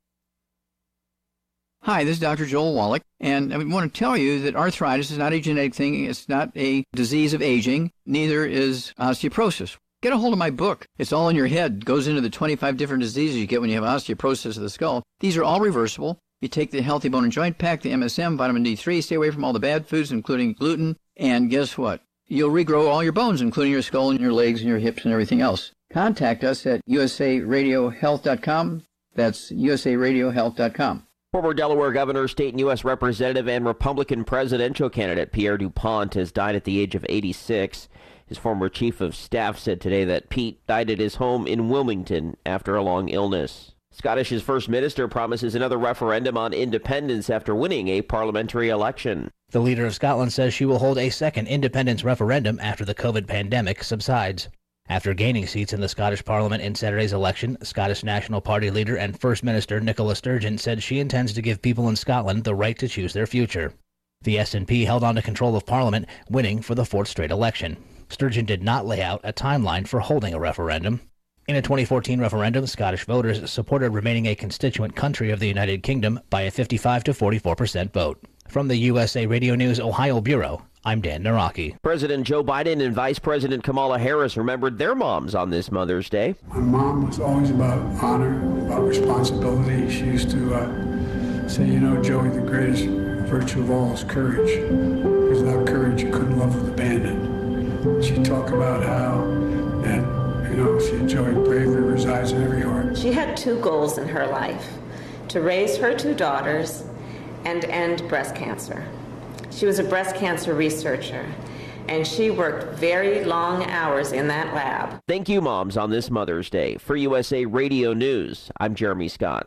Hi, this is Dr. Joel Wallach, and I want to tell you that arthritis is not a genetic thing. It's not a disease of aging. Neither is osteoporosis. Get a hold of my book. It's all in your head. It goes into the 25 different diseases you get when you have osteoporosis of the skull. These are all reversible. You take the Healthy Bone and Joint Pack, the MSM, vitamin D3, stay away from all the bad foods, including gluten, and guess what? You'll regrow all your bones, including your skull and your legs and your hips and everything else. Contact us at usaradiohealth.com. That's usaradiohealth.com. Former Delaware governor, state and U.S. representative, and Republican presidential candidate Pierre DuPont has died at the age of 86. His former chief of staff said today that Pete died at his home in Wilmington after a long illness. Scottish's first minister promises another referendum on independence after winning a parliamentary election. The leader of Scotland says she will hold a second independence referendum after the COVID pandemic subsides. After gaining seats in the Scottish Parliament in Saturday's election, Scottish National Party leader and First Minister Nicola Sturgeon said she intends to give people in Scotland the right to choose their future. The SNP held on to control of Parliament, winning for the fourth straight election. Sturgeon did not lay out a timeline for holding a referendum. In a 2014 referendum, Scottish voters supported remaining a constituent country of the United Kingdom by a 55 to 44 percent vote. From the USA Radio News Ohio Bureau, I'm Dan Naraki. President Joe Biden and Vice President Kamala Harris remembered their moms on this Mother's Day. My mom was always about honor, about responsibility. She used to uh, say, you know, Joey, the greatest virtue of all is courage. Because without courage, you couldn't love with abandon. She'd talk about how that, you know, she enjoyed bravery resides in every heart. She had two goals in her life to raise her two daughters and end breast cancer. She was a breast cancer researcher, and she worked very long hours in that lab. Thank you, moms, on this Mother's Day. For USA Radio News, I'm Jeremy Scott.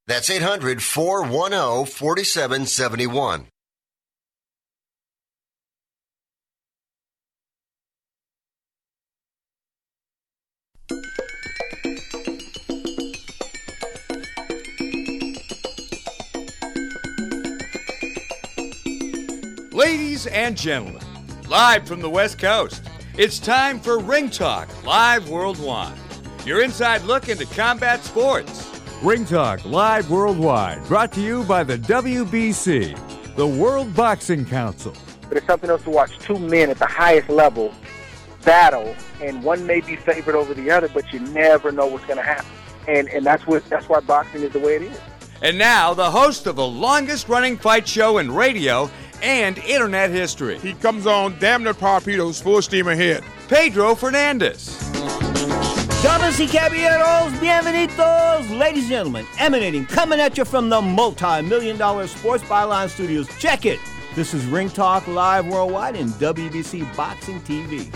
That's 800 410 4771. Ladies and gentlemen, live from the West Coast, it's time for Ring Talk Live Worldwide. Your inside look into combat sports. Ring Talk Live Worldwide, brought to you by the WBC, the World Boxing Council. but it's something else to watch two men at the highest level battle, and one may be favored over the other, but you never know what's going to happen. And and that's what that's why boxing is the way it is. And now, the host of the longest running fight show in radio and internet history. He comes on damn near torpedoes, full steam ahead. Pedro Fernandez. Damas y caballeros, bienvenidos, ladies and gentlemen, emanating, coming at you from the multi-million dollar Sports Byline Studios. Check it. This is Ring Talk Live Worldwide and WBC Boxing TV.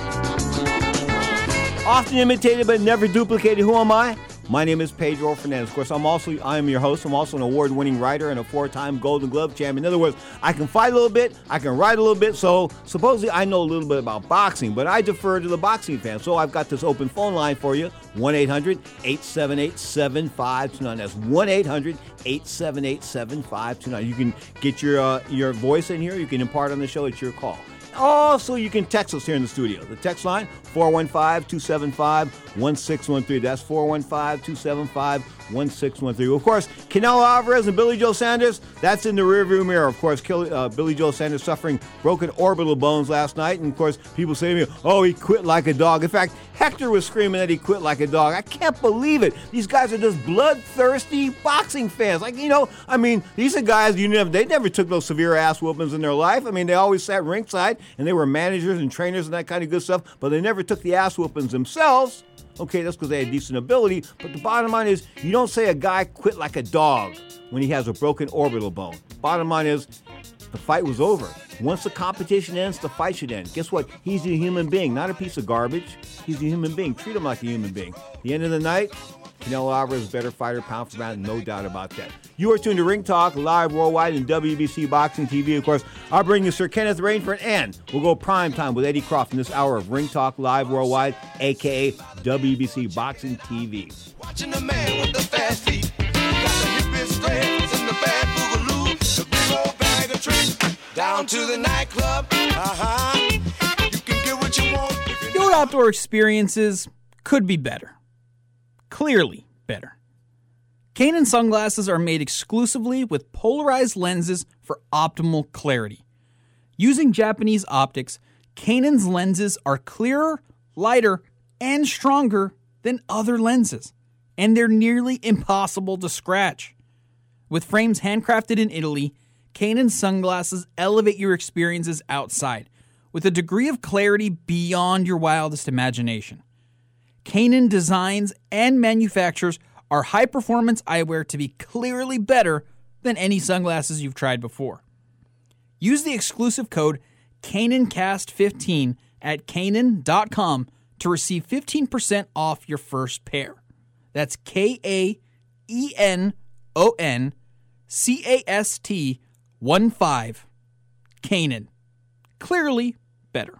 Often imitated but never duplicated. Who am I? My name is Pedro Fernandez. Of course, I'm also I am your host. I'm also an award-winning writer and a four-time Golden Glove champion. In other words, I can fight a little bit, I can write a little bit. So supposedly I know a little bit about boxing, but I defer to the boxing fans. So I've got this open phone line for you: 1-800-878-7529. That's 1-800-878-7529. You can get your uh, your voice in here. You can impart on the show. It's your call. Also, you can text us here in the studio. The text line 415-275-1613. That's 415-275-1613. Of course, Canelo Alvarez and Billy Joe Saunders, that's in the rearview mirror. Of course, uh, Billy Joe Saunders suffering broken orbital bones last night. And of course, people say to me, oh, he quit like a dog. In fact, Hector was screaming that he quit like a dog. I can't believe it. These guys are just bloodthirsty boxing fans. Like, you know, I mean, these are guys you never they never took those severe ass whoopings in their life. I mean, they always sat ringside and they were managers and trainers and that kind of good stuff, but they never took the ass whoopings themselves. Okay, that's because they had decent ability. But the bottom line is, you don't say a guy quit like a dog when he has a broken orbital bone. Bottom line is, the fight was over. Once the competition ends, the fight should end. Guess what? He's a human being, not a piece of garbage. He's a human being. Treat him like a human being. The end of the night, Canelo Alvarez better fighter, pound for pound, no doubt about that. You are tuned to Ring Talk live worldwide and WBC Boxing TV. Of course, I'll bring you Sir Kenneth Rainford, and we'll go prime time with Eddie Croft in this hour of Ring Talk live worldwide, aka WBC Boxing TV. Down to the nightclub. Uh-huh. You can get what you want. Your outdoor experiences could be better. Clearly better. Kaenon sunglasses are made exclusively with polarized lenses for optimal clarity. Using Japanese optics, Kaenon's lenses are clearer, lighter, and stronger than other lenses, and they're nearly impossible to scratch. With frames handcrafted in Italy, Kaenon sunglasses elevate your experiences outside with a degree of clarity beyond your wildest imagination. Kaenon designs and manufactures our high performance eyewear to be clearly better than any sunglasses you've tried before. Use the exclusive code KaenonCast15 at Kaenon.com to receive 15% off your first pair. That's K A E N O N C A S T 1 5. Kaenon. Clearly better.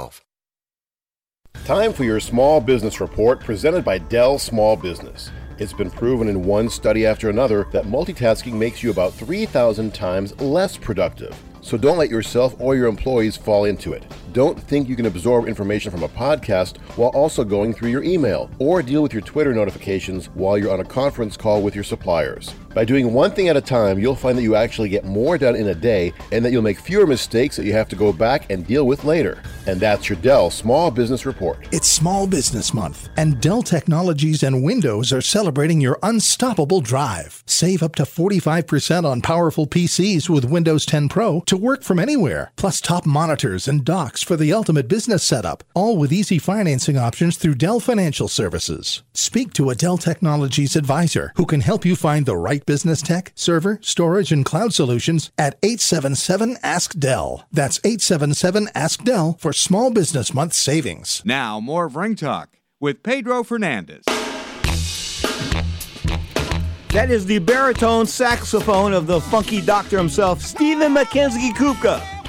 Time for your small business report presented by Dell Small Business. It's been proven in one study after another that multitasking makes you about 3,000 times less productive. So don't let yourself or your employees fall into it. Don't think you can absorb information from a podcast while also going through your email, or deal with your Twitter notifications while you're on a conference call with your suppliers. By doing one thing at a time, you'll find that you actually get more done in a day and that you'll make fewer mistakes that you have to go back and deal with later. And that's your Dell Small Business Report. It's Small Business Month, and Dell Technologies and Windows are celebrating your unstoppable drive. Save up to 45% on powerful PCs with Windows 10 Pro to work from anywhere, plus top monitors and docks for the ultimate business setup, all with easy financing options through Dell Financial Services. Speak to a Dell Technologies advisor who can help you find the right business tech, server, storage, and cloud solutions at 877 Ask Dell. That's 877 Ask Dell for Small Business Month savings. Now, more of Ring Talk with Pedro Fernandez. That is the baritone saxophone of the funky doctor himself, Stephen Mackenzie Kupka.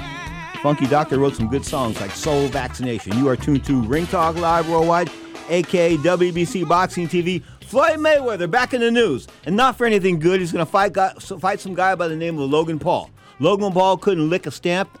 Funky Doctor wrote some good songs like Soul Vaccination. You are tuned to Ring Talk Live Worldwide, aka WBC Boxing TV. Floyd Mayweather back in the news, and not for anything good. He's going to fight guy, fight some guy by the name of Logan Paul. Logan Paul couldn't lick a stamp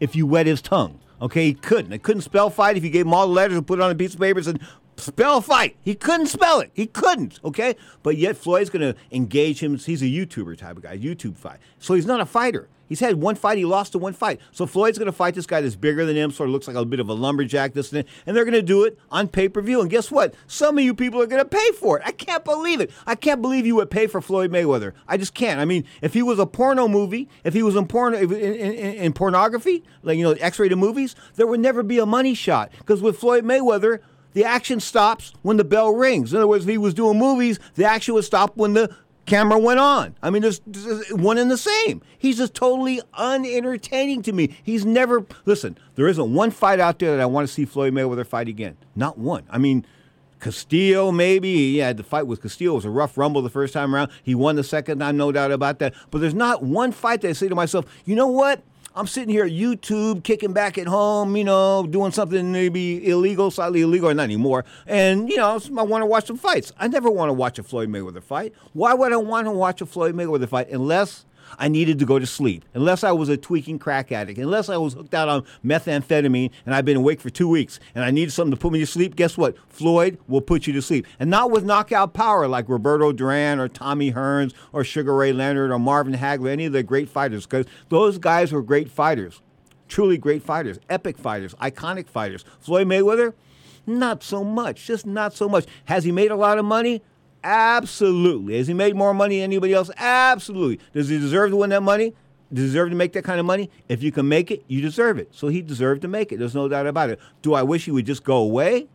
if you wet his tongue. Okay, he couldn't. He couldn't spell fight if you gave him all the letters and put it on a piece of paper and said, spell fight. He couldn't spell it. He couldn't, okay? But yet Floyd's going to engage him. He's a YouTuber type of guy, YouTube fight. So he's not a fighter. He's had one fight. He lost to one fight. So Floyd's going to fight this guy that's bigger than him, sort of looks like a bit of a lumberjack, this and that. And they're going to do it on pay per view. And guess what? Some of you people are going to pay for it. I can't believe it. I can't believe you would pay for Floyd Mayweather. I just can't. I mean, if he was a porno movie, if he was in porno in, in, in, pornography, like you know, X-rated movies, there would never be a money shot. Because with Floyd Mayweather, the action stops when the bell rings. In other words, if he was doing movies, the action would stop when the camera went on. I mean, there's, one and the same. He's just totally unentertaining to me. He's never listen. There isn't one fight out there that I want to see Floyd Mayweather fight again. Not one. I mean. Castillo, maybe. Yeah, the fight with Castillo It was a rough rumble the first time around. He won the second time, no doubt about that. But there's not one fight that I say to myself, you know what? I'm sitting here at YouTube, kicking back at home, you know, doing something maybe illegal, slightly illegal, or not anymore. And, you know, I want to watch some fights. I never want to watch a Floyd Mayweather fight. Why would I want to watch a Floyd Mayweather fight unless I needed to go to sleep, unless I was a tweaking crack addict, unless I was hooked out on methamphetamine and I've been awake for two weeks and I needed something to put me to sleep, guess what? Floyd will put you to sleep. And not with knockout power like Roberto Duran or Tommy Hearns or Sugar Ray Leonard or Marvin Hagler, any of the great fighters, because those guys were great fighters. Truly great fighters, epic fighters, iconic fighters. Floyd Mayweather, not so much, just not so much. Has he made a lot of money? Absolutely. Has he made more money than anybody else? Absolutely. Does he deserve to win that money? Deserve to make that kind of money? If you can make it, you deserve it. So he deserved to make it. There's no doubt about it. Do I wish he would just go away?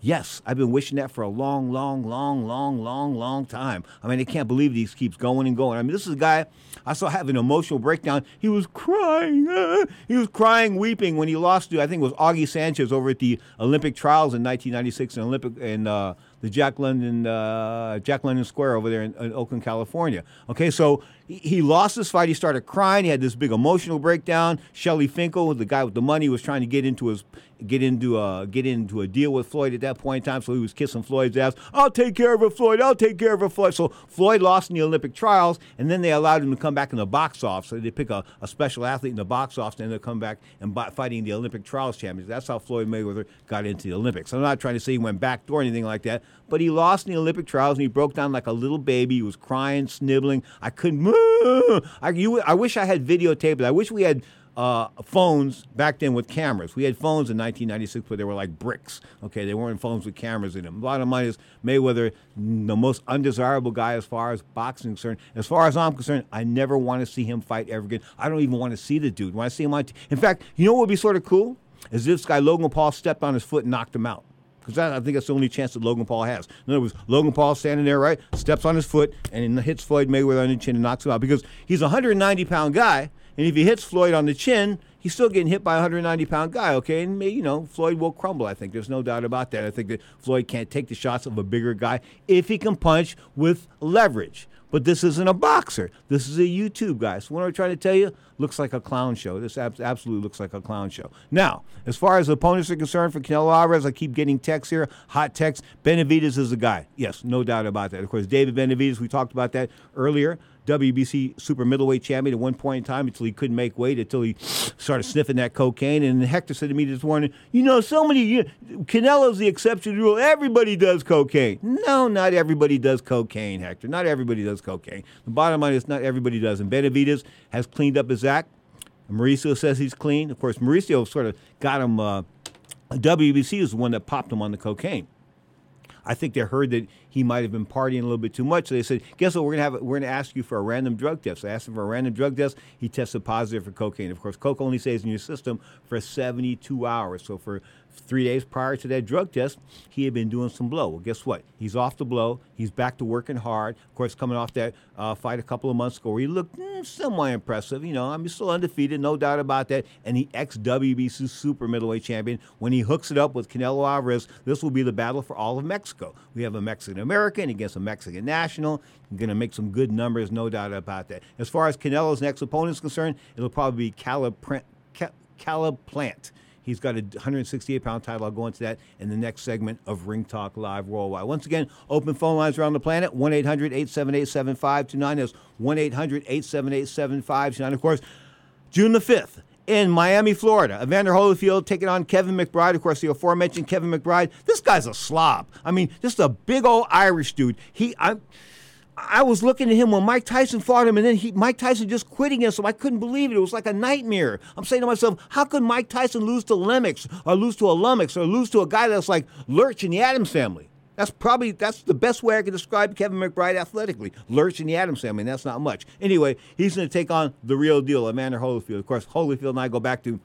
Yes, I've been wishing that for a long, long, long, long, long, long time. I mean, I can't believe he keeps going and going. I mean, this is a guy I saw have an emotional breakdown. He was crying. uh, [LAUGHS] he was crying, weeping when he lost to I think it was Augie Sanchez over at the Olympic trials in 1996 in Olympic in uh, the Jack London uh, Jack London Square over there in, in Oakland, California. Okay, so he, lost this fight. He started crying. He had this big emotional breakdown. Shelly Finkel, the guy with the money, was trying to get into his get into a get into a deal with Floyd at that point in time. So he was kissing Floyd's ass. I'll take care of it, Floyd. I'll take care of it, Floyd. So Floyd lost in the Olympic trials, and then they allowed him to come back in the box office. So they pick a, a special athlete in the box office, and they'll come back and fighting the Olympic trials champions. That's how Floyd Mayweather got into the Olympics. I'm not trying to say he went back door or anything like that, but he lost in the Olympic trials, and he broke down like a little baby. He was crying, sniveling. I couldn't. [LAUGHS] I, you, I wish I had videotape it. I wish we had uh, phones back then with cameras. We had phones in 1996, but they were like bricks. Okay, they weren't phones with cameras in them. Bottom line is Mayweather, the most undesirable guy as far as boxing concerned. As far as I'm concerned, I never want to see him fight ever again. I don't even want to see the dude. When I see him on, t- in fact, you know what would be sort of cool? Is if this guy Logan Paul stepped on his foot and knocked him out. Because I think that's the only chance that Logan Paul has. In other words, Logan Paul standing there, right, steps on his foot and hits Floyd Mayweather on the chin and knocks him out. Because he's a 190 pound guy, and if he hits Floyd on the chin, he's still getting hit by a 190 pound guy, okay? And, you know, Floyd will crumble, I think. There's no doubt about that. I think that Floyd can't take the shots of a bigger guy if he can punch with leverage. But this isn't a boxer. This is a YouTube guy. So what I'm trying to tell you, looks like a clown show. This ab- absolutely looks like a clown show. Now, as far as opponents are concerned for Canelo Alvarez, I keep getting texts here, hot texts. Benavidez is the guy. Yes, no doubt about that. Of course, David Benavidez, we talked about that earlier. WBC super middleweight champion at one point in time until he couldn't make weight, until he started sniffing that cocaine. And Hector said to me this morning, you know, so many, you, Canelo's the exception to the rule. Everybody does cocaine. No, not everybody does cocaine, Hector. Not everybody does cocaine. The bottom line is not everybody does. And Benavidez has cleaned up his act. Mauricio says he's clean. Of course, Mauricio sort of got him, uh, WBC is the one that popped him on the cocaine. I think they heard that he might have been partying a little bit too much. So they said, "Guess what? We're gonna have we're gonna ask you for a random drug test." So I asked him for a random drug test. He tested positive for cocaine. Of course, coke only stays in your system for 72 hours. So for three days prior to that drug test, he had been doing some blow. Well, guess what? He's off the blow. He's back to working hard. Of course, coming off that uh, fight a couple of months ago, where he looked mm, somewhat impressive. You know, I mean, still undefeated, no doubt about that. And the ex WBC super middleweight champion. When he hooks it up with Canelo Alvarez, this will be the battle for all of Mexico. We have a Mexican American against a Mexican national. Going to make some good numbers, no doubt about that. As far as Canelo's next opponent is concerned, it'll probably be Caleb, Caleb Plant. He's got a 168 pound title. I'll go into that in the next segment of Ring Talk Live Worldwide. Once again, open phone lines around the planet 1 800 878 7529. That's 1 800 878 7529. Of course, June the 5th, in Miami, Florida. Evander Holyfield taking on Kevin McBride. Of course, the aforementioned Kevin McBride. This guy's a slob. I mean, just a big old Irish dude. He, I, I was looking at him when Mike Tyson fought him, and then he, Mike Tyson just quit against him. I couldn't believe it. It was like a nightmare. I'm saying to myself, how could Mike Tyson lose to Lemix or lose to a Lumix or lose to a guy that's like Lurch in the Addams family? That's probably that's the best way I can describe Kevin McBride athletically. Lurch in the Addams family. And that's not much. Anyway, he's going to take on the real deal, Evander Holyfield. Of course, Holyfield and I go back to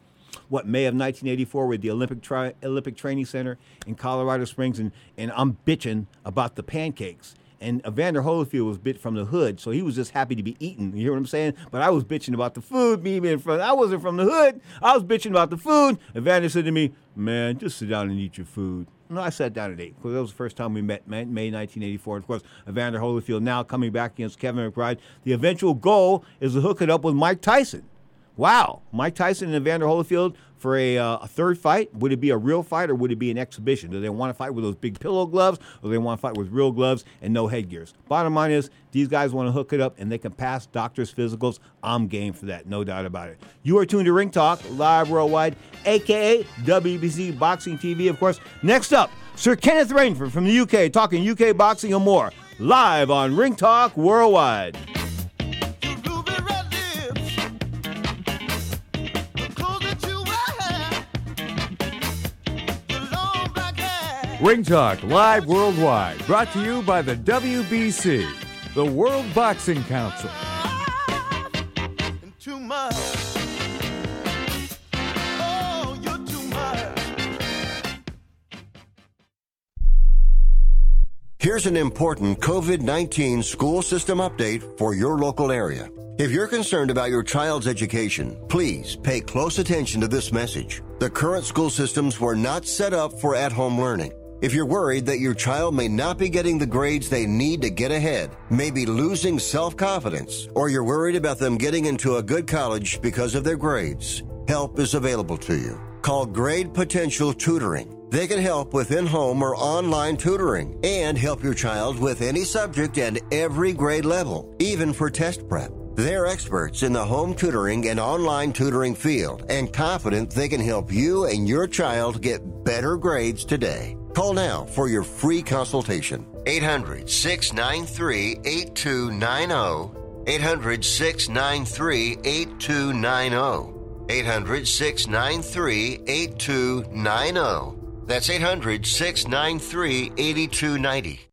what May of 1984 with the Olympic tri- Olympic Training Center in Colorado Springs, and and I'm bitching about the pancakes. And Evander Holyfield was bit from the hood, so he was just happy to be eaten. You hear what I'm saying? But I was bitching about the food, me being from. I wasn't from the hood. I was bitching about the food. Evander said to me, "Man, just sit down and eat your food." No, I sat down and ate because that was the first time we met, May 1984. Of course, Evander Holyfield now coming back against Kevin McBride. The eventual goal is to hook it up with Mike Tyson. Wow, Mike Tyson and Evander Holyfield for a, uh, a third fight. Would it be a real fight or would it be an exhibition? Do they want to fight with those big pillow gloves or do they want to fight with real gloves and no headgears? Bottom line is, these guys want to hook it up and they can pass doctors' physicals. I'm game for that, no doubt about it. You are tuned to Ring Talk, live worldwide, aka WBC Boxing TV, of course. Next up, Sir Kenneth Rainford from the UK, talking UK boxing and more, live on Ring Talk Worldwide. Ring Talk live worldwide, brought to you by the WBC, the World Boxing Council. Too much. Oh, you're too much. Here's an important COVID 19 school system update for your local area. If you're concerned about your child's education, please pay close attention to this message. The current school systems were not set up for at home learning. If you're worried that your child may not be getting the grades they need to get ahead, may be losing self confidence, or you're worried about them getting into a good college because of their grades, help is available to you. Call Grade Potential Tutoring. They can help with in home or online tutoring and help your child with any subject and every grade level, even for test prep. They're experts in the home tutoring and online tutoring field and confident they can help you and your child get better grades today. Call now for your free consultation. 800 693 8290. 800 693 8290. 800 693 8290. That's 800 693 8290.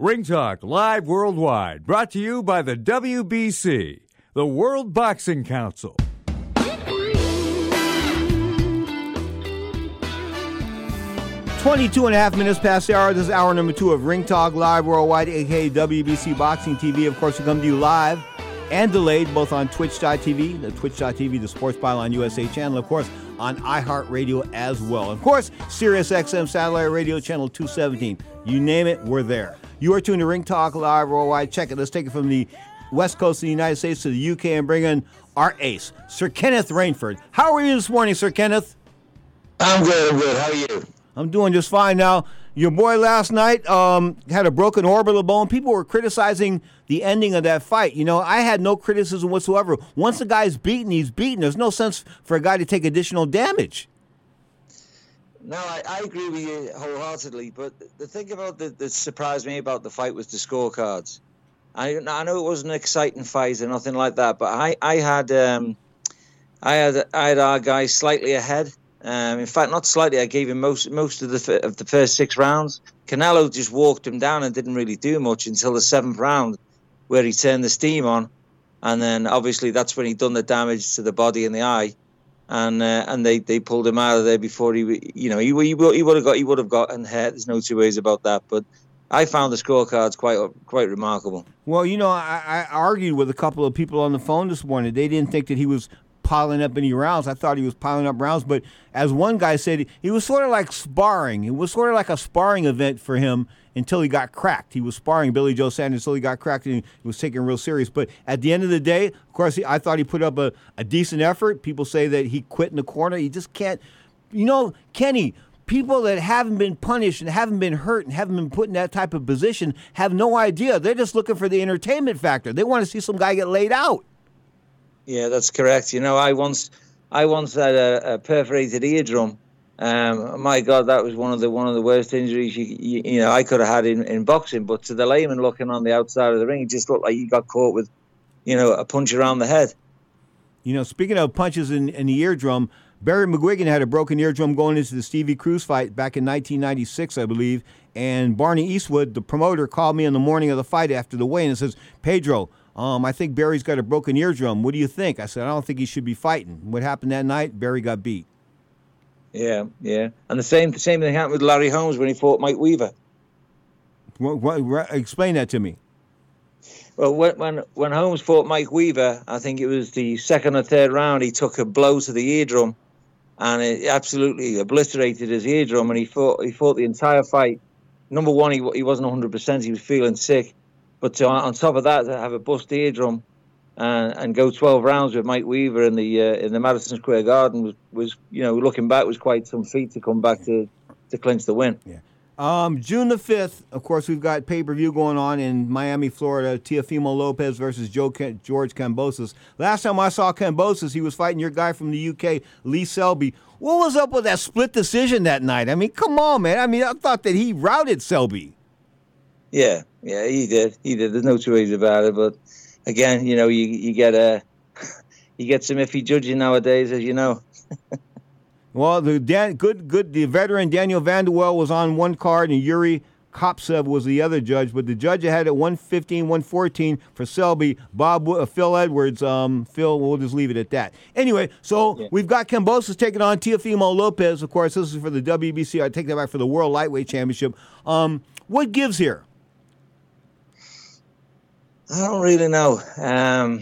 Ring Talk live worldwide, brought to you by the WBC, the World Boxing Council. 22 and a half minutes past the hour. This is hour number two of Ring Talk Live Worldwide, aka WBC Boxing TV. Of course, we come to you live and delayed both on Twitch.tv, the Twitch.tv, the Sports Byline USA channel, of course, on iHeartRadio as well. Of course, Sirius XM Satellite Radio Channel 217. You name it, we're there. You are tuned to Ring Talk Live Worldwide. Check it. Let's take it from the west coast of the United States to the UK and bring in our ace, Sir Kenneth Rainford. How are you this morning, Sir Kenneth? I'm good. I'm good. How are you? I'm doing just fine. Now, your boy last night um, had a broken orbital bone. People were criticizing the ending of that fight. You know, I had no criticism whatsoever. Once a guy's beaten, he's beaten. There's no sense for a guy to take additional damage. No, I, I agree with you wholeheartedly. But the thing about the, that surprised me about the fight was the scorecards. I, I know it wasn't an exciting fight or nothing like that, but I, I had um, I had I had our guy slightly ahead. Um, in fact, not slightly. I gave him most most of the of the first six rounds. Canelo just walked him down and didn't really do much until the seventh round, where he turned the steam on, and then obviously that's when he done the damage to the body and the eye, and uh, and they, they pulled him out of there before he you know he he, would- he would have got he would have gotten hurt. There's no two ways about that. But I found the scorecards quite quite remarkable. Well, you know, I, I argued with a couple of people on the phone this morning. They didn't think that he was piling up any rounds. I thought he was piling up rounds, but as one guy said, he was sort of like sparring. It was sort of like a sparring event for him until he got cracked. He was sparring Billy Joe Saunders until he got cracked and he was taken real serious. But at the end of the day, of course, he, I thought he put up a, a decent effort. People say that he quit in the corner. He just can't. You know, Kenny, people that haven't been punished and haven't been hurt and haven't been put in that type of position have no idea. They're just looking for the entertainment factor. They want to see some guy get laid out. Yeah, that's correct. You know, I once I once had a, a perforated eardrum. Um, my God, that was one of the one of the worst injuries you you, you know I could have had in, in boxing. But to the layman looking on the outside of the ring, it just looked like he got caught with, you know, a punch around the head. You know, speaking of punches in, in the eardrum, Barry McGuigan had a broken eardrum going into the Stevie Cruz fight back in 1996, I believe. And Barney Eastwood, the promoter, called me in the morning of the fight after the weigh-in and says, Pedro, um, I think Barry's got a broken eardrum. What do you think? I said, I don't think he should be fighting. What happened that night? Barry got beat. Yeah, yeah. And the same the same thing happened with Larry Holmes when he fought Mike Weaver. What, what, what- explain that to me. Well, when, when when Holmes fought Mike Weaver, I think it was the second or third round. He took a blow to the eardrum, and it absolutely obliterated his eardrum. And he fought he fought the entire fight. Number one, he he wasn't 100. percent He was feeling sick, but to, on top of that, to have a bust eardrum and, and go 12 rounds with Mike Weaver in the uh, in the Madison Square Garden was was you know looking back was quite some feat to come back to to clinch the win. Yeah. Um, June the 5th, of course, we've got pay per view going on in Miami, Florida. Teofimo Lopez versus Joe Ken- George Kambosos. Last time I saw Kambosos, he was fighting your guy from the UK, Lee Selby. What was up with that split decision that night? I mean, come on, man. I mean, I thought that he routed Selby. Yeah, yeah, he did. He did. There's no two ways about it. But again, you know, you you get a [LAUGHS] you get some iffy judging nowadays, as you know. [LAUGHS] Well, the Dan, good, good. The veteran Daniel Vanderwell was on one card, and Yuri Koptsev was the other judge. But the judge had at 115, 114 for Selby. Bob, uh, Phil Edwards. Um, Phil, we'll just leave it at that. Anyway, so we've got Kambosos taking on Teofimo Lopez. Of course, this is for the WBC. I take that back for the World Lightweight Championship. Um, what gives here? I don't really know. Um,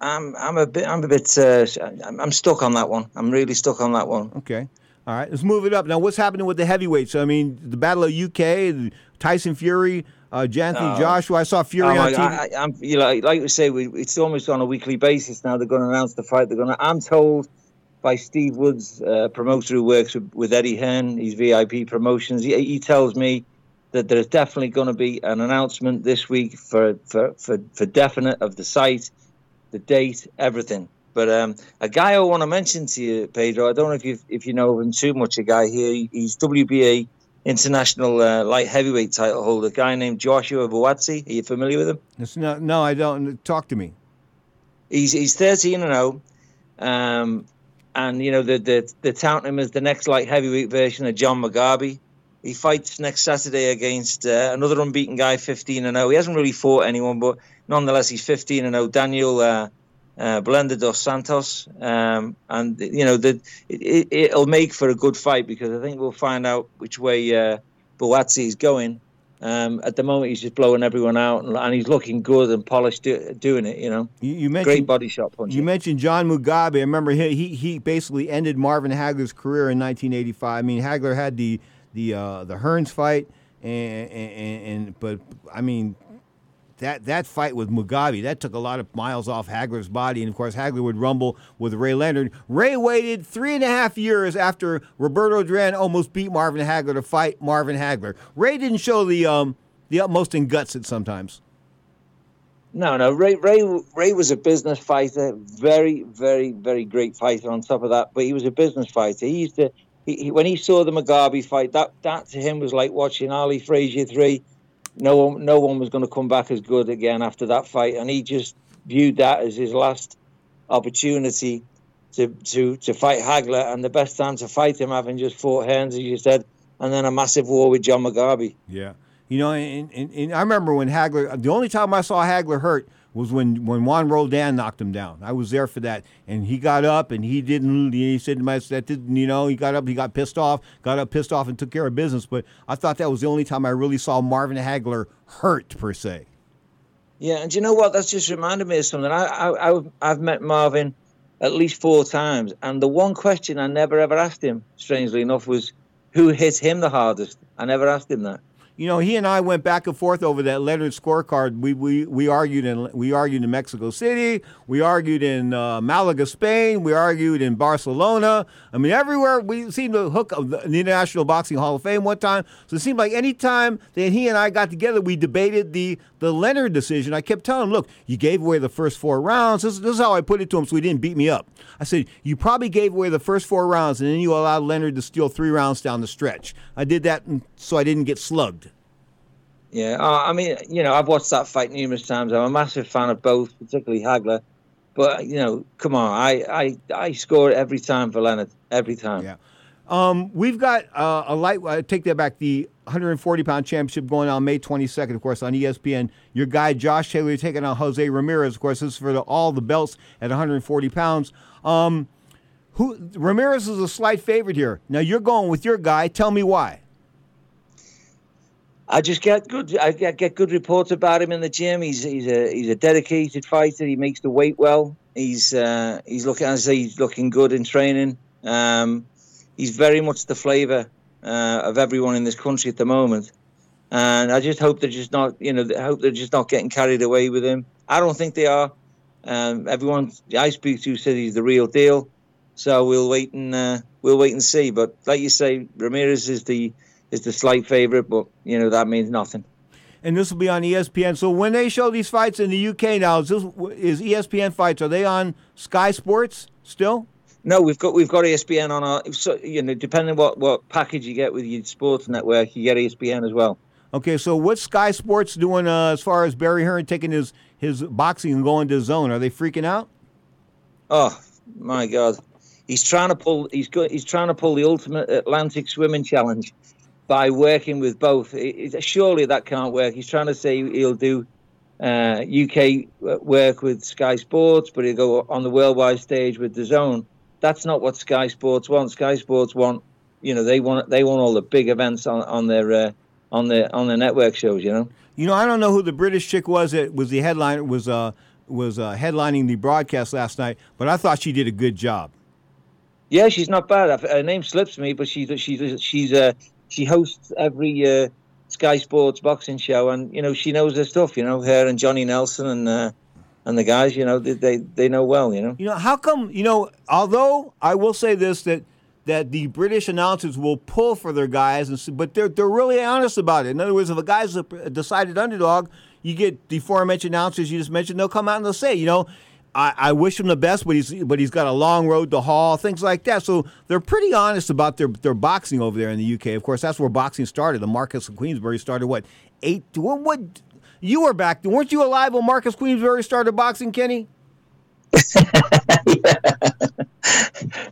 I'm I'm a bit I'm a bit uh, I'm, stuck on that one. I'm really stuck on that one. Okay. All right, let's move it up. Now, what's happening with the heavyweights? I mean, the Battle of UK, Tyson Fury, uh, Anthony Oh. Joshua. I saw Fury Oh on TV. I, I'm, you know, like we say, we, it's almost on a weekly basis now. They're going to announce the fight. They're going to. I'm told by Steve Woods, uh, promoter who works with, with Eddie Hearn, he's VIP Promotions. He, he tells me that there's definitely going to be an announcement this week for for, for, for definite of the site, the date, everything. But um, a guy I want to mention to you, Pedro. I don't know if you if you know him too much. A guy here. He's WBA international uh, light heavyweight title holder. A guy named Joshua Buatsi. Are you familiar with him? It's not- no, I don't. Talk to me. He's he's thirteen and zero, um, and you know the the the touting him as the next light heavyweight version of John Mugabi. He fights next Saturday against uh, another unbeaten guy, fifteen and zero. He hasn't really fought anyone, but nonetheless he's fifteen and zero. Daniel uh, uh, Belenda dos Santos, um, and you know the it, it, it'll make for a good fight because I think we'll find out which way uh, Buatsi is going. Um, at the moment, he's just blowing everyone out, and, and he's looking good and polished do, doing it. You know, You, you mentioned great body shot punch. You mentioned John Mugabi. I remember he, he he basically ended Marvin Hagler's career in 1985. I mean, Hagler had the the uh, the Hearns fight, and, and, and but I mean. That, that fight with Mugabi that took a lot of miles off Hagler's body, and of course Hagler would rumble with Ray Leonard. Ray waited three and a half years after Roberto Duran almost beat Marvin Hagler to fight Marvin Hagler. Ray didn't show the um, the utmost in guts at sometimes. No, no. Ray, Ray, Ray was a business fighter. Very, very, very great fighter. On top of that, but he was a business fighter. He used to, he, he, when he saw the Mugabi fight, that that to him was like watching Ali Frazier three. no one, no one was going to come back as good again after that fight, and he just viewed that as his last opportunity to to to fight Hagler, and the best time to fight him, having just fought Hearns, as you said, and then a massive war with John McGarvey. Yeah. You know, and, and, and I remember when Hagler, the only time I saw Hagler hurt was when, when Juan Roldan knocked him down. I was there for that. And he got up and he didn't, he said to myself, that didn't, you know, he got up, he got pissed off, got up pissed off and took care of business. But I thought that was the only time I really saw Marvin Hagler hurt, per se. Yeah, and you know what? That's just reminded me of something. I, I, I I've met Marvin at least four times, and the one question I never ever asked him, strangely enough, was who hit him the hardest. I never asked him that. You know, he and I went back and forth over that Leonard scorecard. We we, we argued in we argued in Mexico City. We argued in uh, Malaga, Spain. We argued in Barcelona. I mean, everywhere we seemed to hook up the International Boxing Hall of Fame one time. So it seemed like any time that he and I got together, we debated the the Leonard decision. I kept telling him, "Look, you gave away the first four rounds. This, this is how I put it to him, so he didn't beat me up." I said, "You probably gave away the first four rounds, and then you allowed Leonard to steal three rounds down the stretch." I did that so I didn't get slugged. Yeah, uh, I mean, you know, I've watched that fight numerous times. I'm a massive fan of both, particularly Hagler. But you know, come on, I I, I score every time for Leonard, every time. Yeah. Um, we've got uh, a light. I take that back. The 140 pound championship going on May 22nd, of course, on ESPN. Your guy Josh Taylor taking on Jose Ramirez. Of course, this is for the, all the belts at 140 pounds. Um, who Ramirez is a slight favorite here. Now you're going with your guy. Tell me why. I just get good. I get, get good reports about him in the gym. He's he's a he's a dedicated fighter. He makes the weight well. He's uh, he's looking as he's looking good in training. Um, he's very much the flavour uh, of everyone in this country at the moment. And I just hope they're just not, you know, I hope they're just not getting carried away with him. I don't think they are. Um, everyone I speak to says he's the real deal. So we'll wait and uh, we'll wait and see. But like you say, Ramirez is the is the slight favorite, but you know that means nothing. And this will be on ESPN. So when they show these fights in the UK now, is, this, is ESPN fights? Are they on Sky Sports still? No, we've got we've got ESPN on our. So, you know, depending what what package you get with your sports network, you get ESPN as well. Okay, so what's Sky Sports doing uh, as far as Barry Hearn taking his his boxing and going to his zone? Are they freaking out? Oh my God, he's trying to pull. He's got. He's trying to pull the ultimate Atlantic swimming challenge by working with both. It, it, surely that can't work. He's trying to say he'll do uh, UK work with Sky Sports, but he'll go on the worldwide stage with DAZN. That's not what Sky Sports want. Sky Sports want, you know, they want they want all the big events on on their uh, on the on the network shows. You know. You know, I don't know who the British chick was that was the headliner was uh was uh, headlining the broadcast last night, but I thought she did a good job. Yeah, she's not bad. Her name slips me, but she's she's she's uh, she hosts every uh, Sky Sports boxing show, and you know she knows her stuff. You know, her and Johnny Nelson and uh, and the guys. You know, they, they they know well. You know. You know how come? You know, although I will say this that that the British announcers will pull for their guys, and but they're they're really honest about it. In other words, if a guy's a decided underdog, you get the aforementioned announcers you just mentioned. They'll come out and they'll say, you know. I, I wish him the best, but he's but he's got a long road to haul, things like that. So they're pretty honest about their their boxing over there in the UK. Of course, that's where boxing started. The Marquess of Queensberry started what eight? What, what you were back? weren't you alive when Marquess Queensberry started boxing, Kenny? [LAUGHS]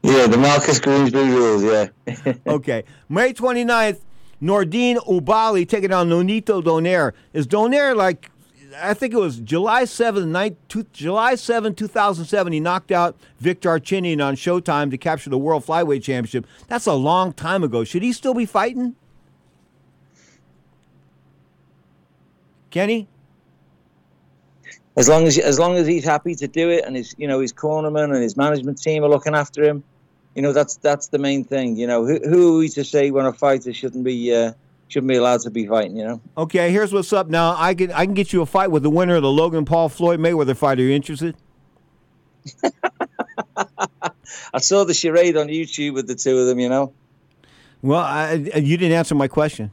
Yeah, the Marquess Queensberry rules, yeah. [LAUGHS] okay. May 29th, Nordine Oubaali taking on Nonito Donaire. Is Donaire like, I think it was July 7th, night, two, July 7, 2007, he knocked out Vic Darchinyan on Showtime to capture the World Flyweight Championship. That's a long time ago. Should he still be fighting? Kenny? As long as as long as he's happy to do it, and his you know his cornerman and his management team are looking after him, you know that's that's the main thing. You know who who are we to say when a fighter shouldn't be uh, shouldn't be allowed to be fighting? You know. Okay, here's what's up. Now I can I can get you a fight with the winner of the Logan Paul Floyd Mayweather fight. Are you interested? [LAUGHS] I saw the charade on YouTube with the two of them. You know. Well, I, you didn't answer my question.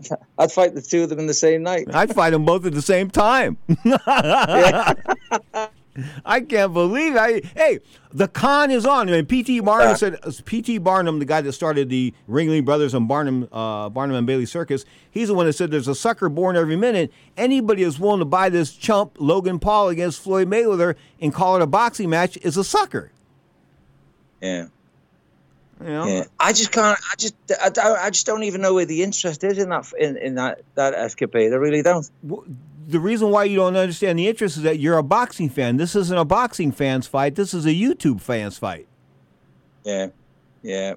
[LAUGHS] I'd fight the two of them in the same night. I'd fight them both at the same time. [LAUGHS] I can't believe I. Hey, the con is on. I mean, P.T. Barnum said. P.T. Barnum, the guy that started the Ringling Brothers and Barnum, uh, Barnum and Bailey Circus, he's the one that said there's a sucker born every minute. Anybody is willing to buy this chump Logan Paul against Floyd Mayweather and call it a boxing match is a sucker. Yeah. You know? Yeah, I just can't. I just, I, don't- I just don't even know where the interest is in that, in, in that, that escapade. I really don't. The reason why you don't understand the interest is that you're a boxing fan. This isn't a boxing fans fight. This is a YouTube fans fight. Yeah, yeah.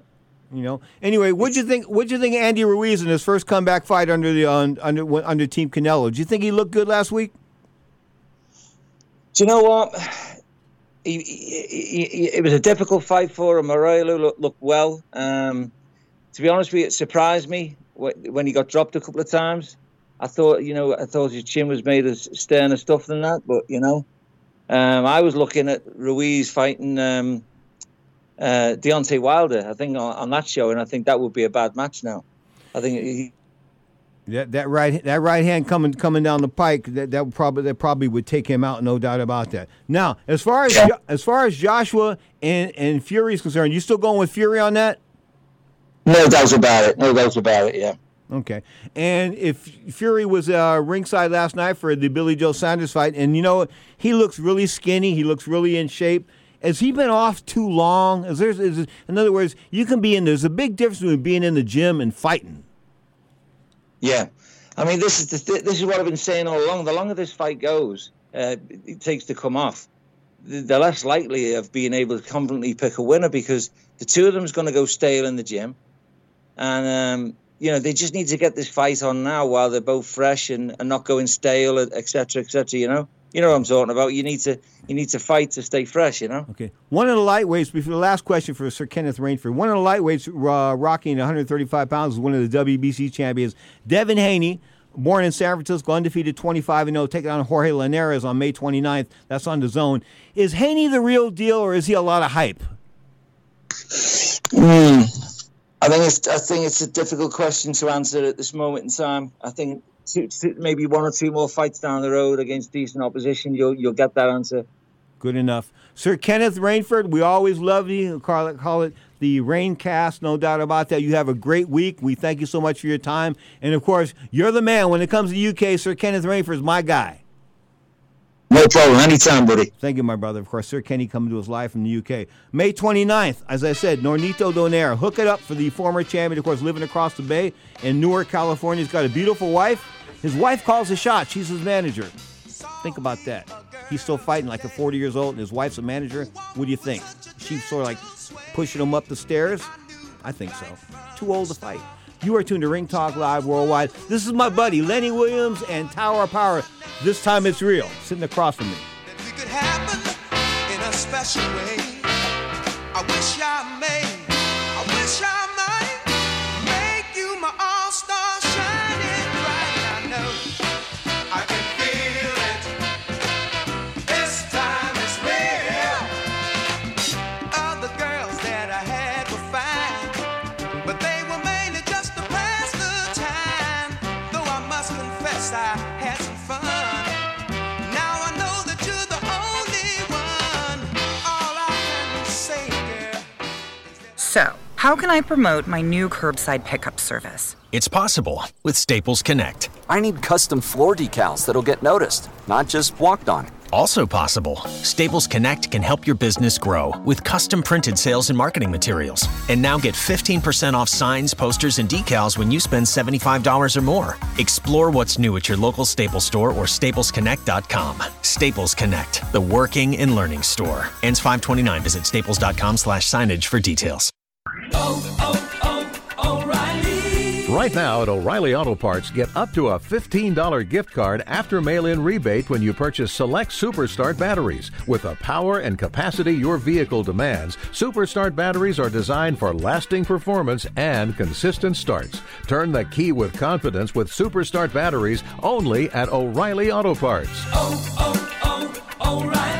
You know. Anyway, what'd you think? What'd you think Andy Ruiz in his first comeback fight under the uh, under under Team Canelo? Do you think he looked good last week? Do you know what? He, he, he, he- it was a difficult fight for him. Morello looked, looked well. Um, to be honest with you, it surprised me when he got dropped a couple of times. I thought, you know, I thought his chin was made of sterner stuff than that. But you know, um, I was looking at Ruiz fighting um, uh, Deontay Wilder. I think on, on that show, and I think that would be a bad match now. I think he, That that right that right hand coming coming down the pike that that probably that probably would take him out, no doubt about that. Now, as far as Jo- as far as Joshua and and Fury is concerned, you still going with Fury on that? no doubts about it. No doubts about it. Yeah. Okay. And if Fury was uh, ringside last night for the Billy Joe Saunders fight, and you know he looks really skinny, he looks really in shape. Has he been off too long? Is there, is, in other words, you can be in. There's a big difference between being in the gym and fighting. Yeah, I mean, this is th- this is what I've been saying all along. The longer this fight goes, uh, it takes to come off, the, the less likely of being able to confidently pick a winner because the two of them is going to go stale in the gym, and um, you know they just need to get this fight on now while they're both fresh and, and not going stale, etc., etc. you know, you know what I'm talking about. You need to you need to fight to stay fresh. You know. Okay. One of the lightweights, before the last question for Sir Kenneth Rainford, one of the lightweights uh, rocking 135 pounds is one of the WBC champions, Devin Haney, born in San Francisco, undefeated 25 0, taking on Jorge Linares on May 29th. That's on DAZN. Is Haney the real deal or is he a lot of hype? Hmm. I think it's I think it's a difficult question to answer at this moment in time. I think two, two, maybe one or two more fights down the road against decent opposition, you'll you'll get that answer. Good enough. Sir Kenneth Rainford, we always love you. Call it, call it the Raincast, no doubt about that. You have a great week. We thank you so much for your time. And of course, you're the man when it comes to UK. Sir Kenneth Rainford is my guy. No problem. Anytime, buddy. Thank you, my brother. Of course, Sir Kenny coming to us live from the UK. May 29th, as I said, Nonito Donaire. Hook it up for the former champion, of course, living across the bay in Newark, California. He's got a beautiful wife. His wife calls the shots. She's his manager. Think about that. He's still fighting like at 40 years old, and his wife's a manager. What do you think? She's sort of like pushing him up the stairs? I think so. Too old to fight. You are tuned to Ring Talk Live Worldwide. This is my buddy Lenny Williams and Tower of Power. This time it's real, sitting across from me. I wish I may, I wish I how can I promote my new curbside pickup service? It's possible with Staples Connect. I need custom floor decals that'll get noticed, not just walked on. Also possible, Staples Connect can help your business grow with custom printed sales and marketing materials. And now get 15% off signs, posters, and decals when you spend $75 or more. Explore what's new at your local Staples store or staplesconnect.com. Staples Connect, the working and learning store. Ends 529. Visit staples.com slash signage for details. Oh, oh, oh, right now at O'Reilly Auto Parts, get up to a $15 gift card after mail in rebate when you purchase select Superstart batteries. With the power and capacity your vehicle demands, Superstart batteries are designed for lasting performance and consistent starts. Turn the key with confidence with Superstart batteries only at O'Reilly Auto Parts. oh, oh, O'Reilly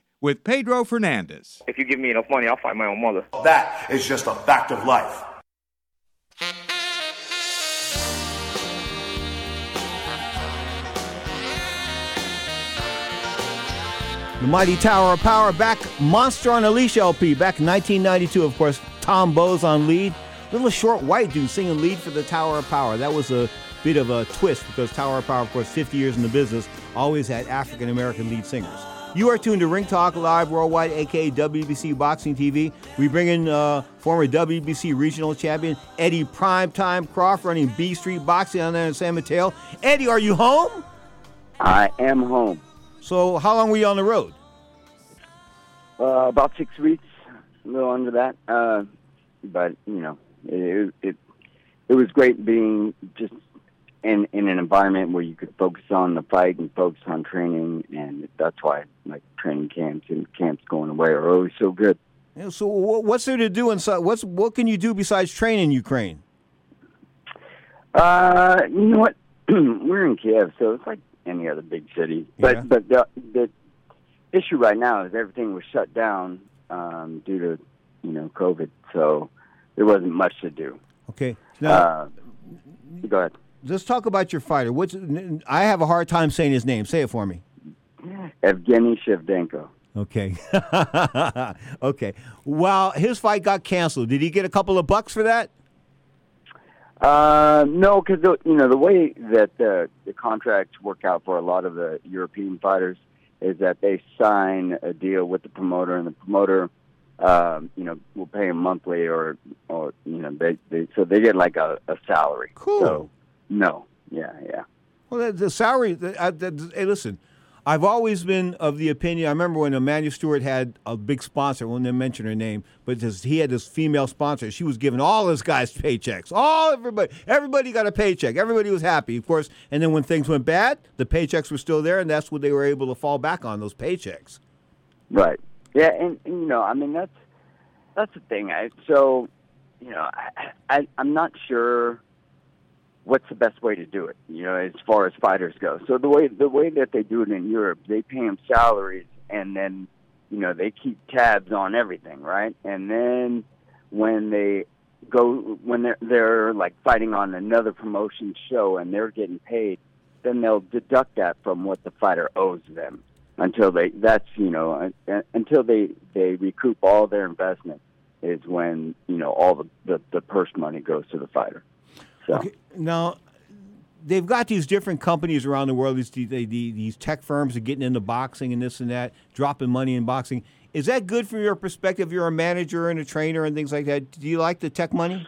with Pedro Fernandez. If you give me enough money, I'll find my own mother. That is just a fact of life. The Mighty Tower of Power back, Monster on a Leash LP, back in 1992. Of course, Tom Bowes on lead. Little short white dude singing lead for the Tower of Power. That was a bit of a twist because Tower of Power, of course, 50 years in the business, always had African American lead singers. You are tuned to Ring Talk Live Worldwide, aka WBC Boxing TV. We bring in uh, former WBC regional champion Eddie Primetime Croft running B Street Boxing on there in San Mateo. Eddie, are you home? I am home. So, how long were you on the road? Uh, about six weeks, a little under that. Uh, but you know, it, it it was great being just in in an environment where you could focus on the fight and focus on training, and that's why like training camps and camps going away are always so good. Yeah, so, what's there to do inside? What's what can you do besides train in Ukraine? Uh, you know what? [CLEARS THROAT] We're in Kiev, so it's like any other big city. But Yeah. but the the issue right now is everything was shut down um, due to you know COVID, so there wasn't much to do. Okay, now Uh, go ahead. Let's talk about your fighter. What's I have a hard time saying his name. Say it for me. Evgeny Shevdenko. Okay. [LAUGHS] okay. Well, his fight got canceled. Did he get a couple of bucks for that? Uh, no, because you know the way that the the contracts work out for a lot of the European fighters is that they sign a deal with the promoter, and the promoter, um, you know, will pay them monthly, or or you know, they, they so they get like a, a salary. Cool. So, no, yeah, yeah. Well, the, the salary. The, uh, the, hey, listen. I've always been of the opinion. I remember when Emanuel Steward had a big sponsor. I won't mention her name, but this, he had this female sponsor. She was giving all his guys paychecks. All everybody, everybody got a paycheck. Everybody was happy, of course. And then when things went bad, the paychecks were still there, and that's what they were able to fall back on those paychecks. Right. Yeah, and, and you know, I mean that's that's the thing. I so you know, I, I I'm not sure what's the best way to do it. You know, as far as fighters go. So the way the way that they do it in Europe, they pay them salaries, and then you know they keep tabs on everything, right? And then when they go when they're they're like fighting on another promotion show and they're getting paid, then they'll deduct that from what the fighter owes them until they that's you know until they they recoup all their investment is when you know all the the, the purse money goes to the fighter. So Okay. Now, they've got these different companies around the world. These these, these tech firms are getting into boxing and this and that, dropping money in boxing. Is that good from your perspective? You're a manager and a trainer and things like that. Do you like the tech money?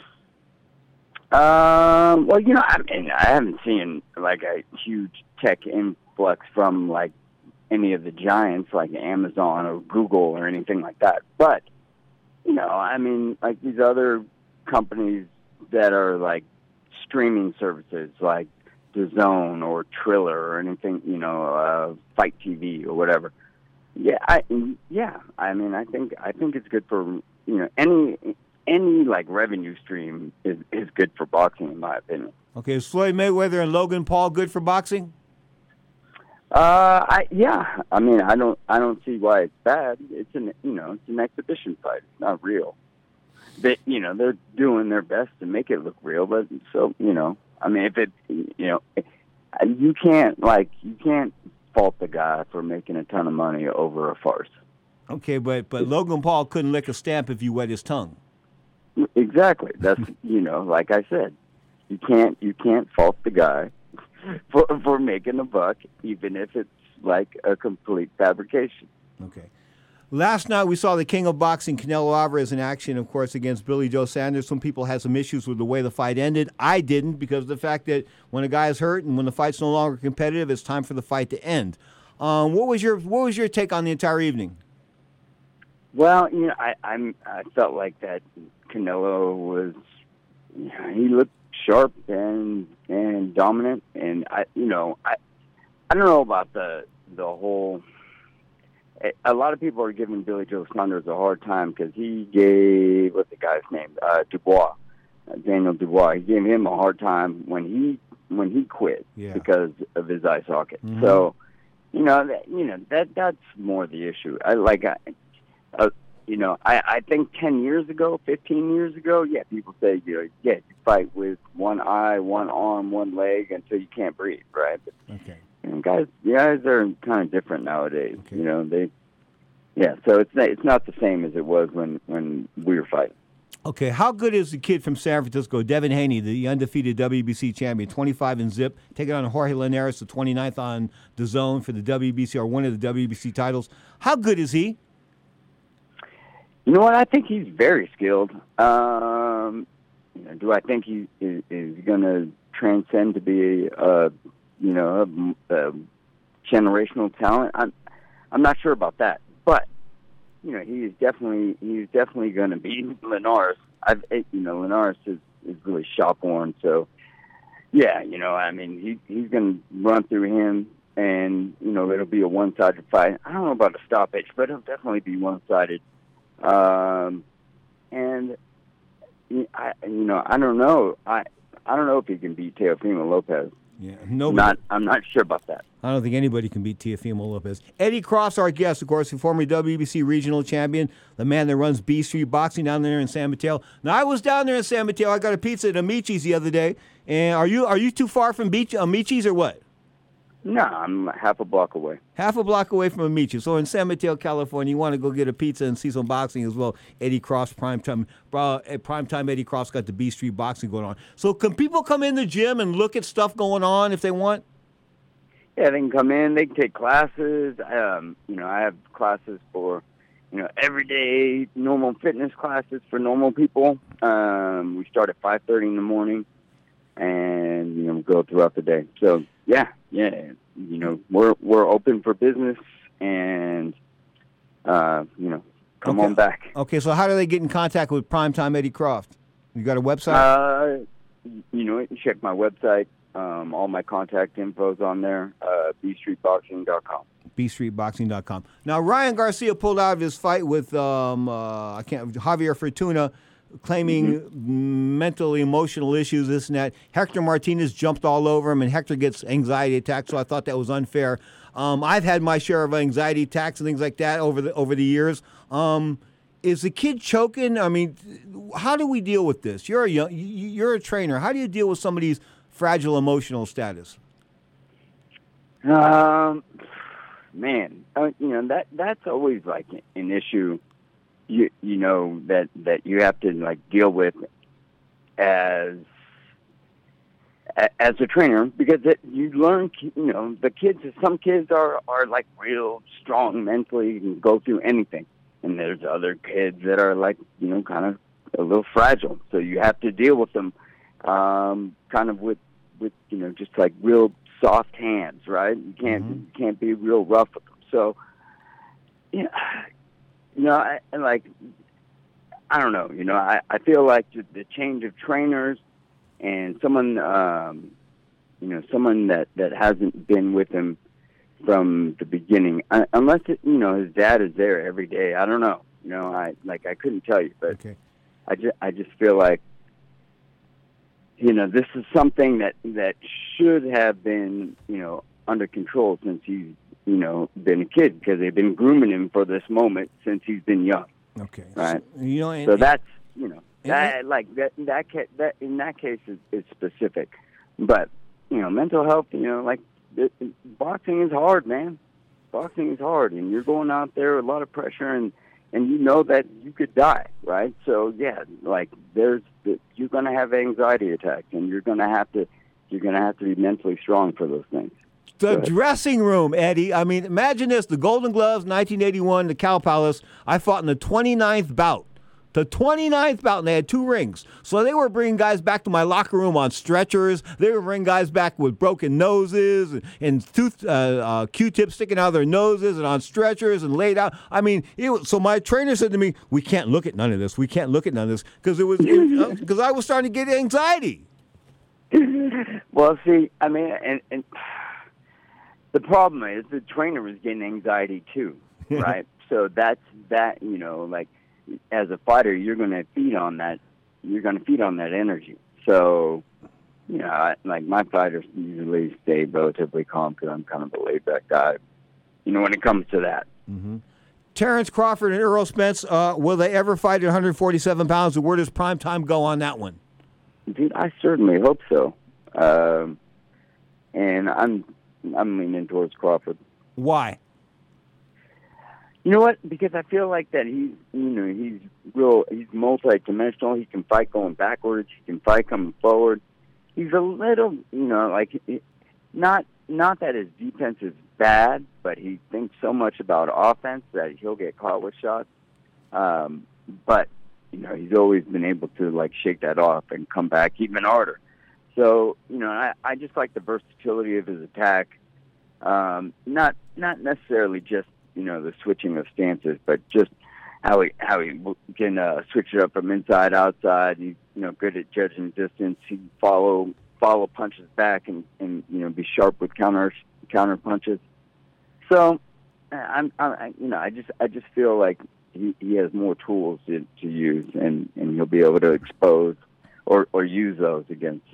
Um, well, you know, I mean, I haven't seen like a huge tech influx from like any of the giants like Amazon or Google or anything like that. But you know, I mean, like these other companies that are like streaming services, like DAZN or Triller or anything, you know, uh, Fight TV or whatever. Yeah, I yeah, I mean, I think I think it's good for you know any any like revenue stream is is good for boxing in my opinion. Okay, is Floyd Mayweather and Logan Paul good for boxing? Uh, I yeah. I mean, I don't I don't see why it's bad. It's an you know it's an exhibition fight. It's not real. They you know they're doing their best to make it look real, but so you know I mean if it you know you can't like you can't fault the guy for making a ton of money over a farce. Okay, but but Logan Paul couldn't lick a stamp if you wet his tongue. Exactly. That's [LAUGHS] you know like I said, you can't you can't fault the guy [LAUGHS] for for making a buck, even if it's like a complete fabrication. Okay. Last night we saw the king of boxing, Canelo Alvarez, in action, of course, against Billy Joe Saunders. Some people had some issues with the way the fight ended. I didn't because of the fact that when a guy is hurt and when the fight's no longer competitive, it's time for the fight to end. Um, what was your What was your take on the entire evening? Well, you know, I I'm I felt like that Canelo was you know, he looked sharp and and dominant, and I you know I I don't know about the the whole a lot of people are giving Billy Joe Saunders a hard time because he gave what's the guy's name uh, Dubois, uh, Daniel Dubois. He gave him a hard time when he when he quit Yeah. because of his eye socket. Mhm. So, you know, that, you know that that's more the issue. I like, I, uh, you know, I I think ten years ago, fifteen years ago, yeah, people say you know, yeah, you fight with one eye, one arm, one leg until you can't breathe, right? But, Okay. And guys, guys are kind of different nowadays. You know, they, yeah. So it's not, it's not the same as it was when when we were fighting. Okay, how good is the kid from San Francisco, Devin Haney, the undefeated WBC champion, 25 in zip, taking on Jorge Linares, the 29th on the zone for the WBC or one of the WBC titles. How good is he? You know what? I think he's very skilled. Um, you know, do I think he is, is going to transcend to be a, you know, a generational talent? I'm, I'm not sure about that. But you know, he's definitely he's definitely going to beat Linares. [LAUGHS] I've you know, Linares is is really shop worn. So yeah, you know, I mean, he he's going to run through him, and you know, it'll be a one sided fight. I don't know about a stoppage, but it'll definitely be one sided. Um, and I, you know, I don't know. I I don't know if he can beat Teofimo Lopez. Yeah, nobody. Not, I'm not sure about that. I don't think anybody can beat Teofimo Lopez. Eddie Croft, our guest, of course, the former WBC regional champion, the man that runs B Street Boxing down there in San Mateo. Now, I was down there in San Mateo. I got a pizza at Amici's the other day. And are you are you too far from Beach Amici's or what? No, I'm half a block away. Half a block away from Amici's. So in San Mateo, California, you want to go get a pizza and see some boxing as well. Eddie Croft, primetime, uh, at primetime Eddie Croft got the B Street Boxing going on. So can people come in the gym and look at stuff going on if they want? Yeah, they can come in. They can take classes. Um, you know, I have classes for, you know, everyday normal fitness classes for normal people. Um, we start at five thirty in the morning, and you know, go throughout the day. So yeah, yeah, you know, we're we're open for business, and uh, you know, come Okay. on back. Okay, so how do they get in contact with primetime Eddie Croft? You got a website? Uh, you know, check my website. Um, all my contact info's on there. Uh, bstreetboxing.com. bstreetboxing.com. Now Ryan Garcia pulled out of his fight with um, uh, I can't Javier Fortuna, claiming mental emotional issues, this and that. Hector Martinez jumped all over him, and Hector gets anxiety attacks. So I thought that was unfair. Um, I've had my share of anxiety attacks and things like that over the over the years. Um, is the kid choking? I mean, how do we deal with this? You're a young, you- you're a trainer. How do you deal with somebody's fragile emotional status? Um, man, uh, you know that that's always like an issue. You you know that that you have to like deal with as as a trainer because it, you learn, you know, the kids. Some kids are are like real strong mentally and go through anything, and there's other kids that are like you know kind of a little fragile. So you have to deal with them, um, kind of with with you know just like real soft hands, right? You can't you can't be real rough with them. So, yeah, you know, I, like I don't know, you know, I I feel like the, the change of trainers and someone um you know someone that that hasn't been with him from the beginning uh, unless it, you know his dad is there every day i don't know you know i like i couldn't tell you but okay. i just i just feel like you know this is something that that should have been you know under control since he's you know been a kid because they've been grooming him for this moment since he's been young Okay. right You know, and, so that's you know and like that that ca- that in that case is, is specific, but you know mental health. You know like it, it- boxing is hard, man. Boxing is hard, and you're going out there with a lot of pressure, and and you know that you could die, right? So yeah, like there's you're going to have anxiety attacks, and you're going to have to you're going to have to be mentally strong for those things. The dressing room, Eddie. I mean, imagine this: the Golden Gloves, 1981, the Cow Palace. I fought in the 29th bout. The 29th bout, and they had two rings. So they were bringing guys back to my locker room on stretchers. They were bringing guys back with broken noses and, and tooth uh, uh, Q-tips sticking out of their noses and on stretchers and laid out. I mean, it was, so my trainer said to me, "We can't look at none of this. We can't look at none of this because it was because [LAUGHS] I was starting to get anxiety." Well, see, I mean, and, and the problem is the trainer was getting anxiety too, [LAUGHS] right? so that's that. You know, like as a fighter, you're going to feed on that. You're going to feed on that energy. So, you know, I, like my fighters usually stay relatively calm because I'm kind of a laid back guy. You know, when it comes to that. Mm-hmm. Terrence Crawford and Errol Spence, uh, will they ever fight at 147 pounds? And where does prime time go on that one? Dude, I certainly hope so. Um, and I'm I'm leaning towards Crawford. Why? You know what? Because I feel like that he's you know he's real he's multi-dimensional. He can fight going backwards. He can fight coming forward. He's a little you know like not not that his defense is bad, but he thinks so much about offense that he'll get caught with shots. Um, but you know he's always been able to like shake that off and come back even harder. So you know I I just like the versatility of his attack. Um, not not necessarily just you know the switching of stances, but just how he how he can uh, switch it up from inside outside. He's you know good at judging distance. He follow follow punches back and and you know be sharp with counter counter punches. So I'm I, you know I just I just feel like he, he has more tools to, to use and and he'll be able to expose or or use those against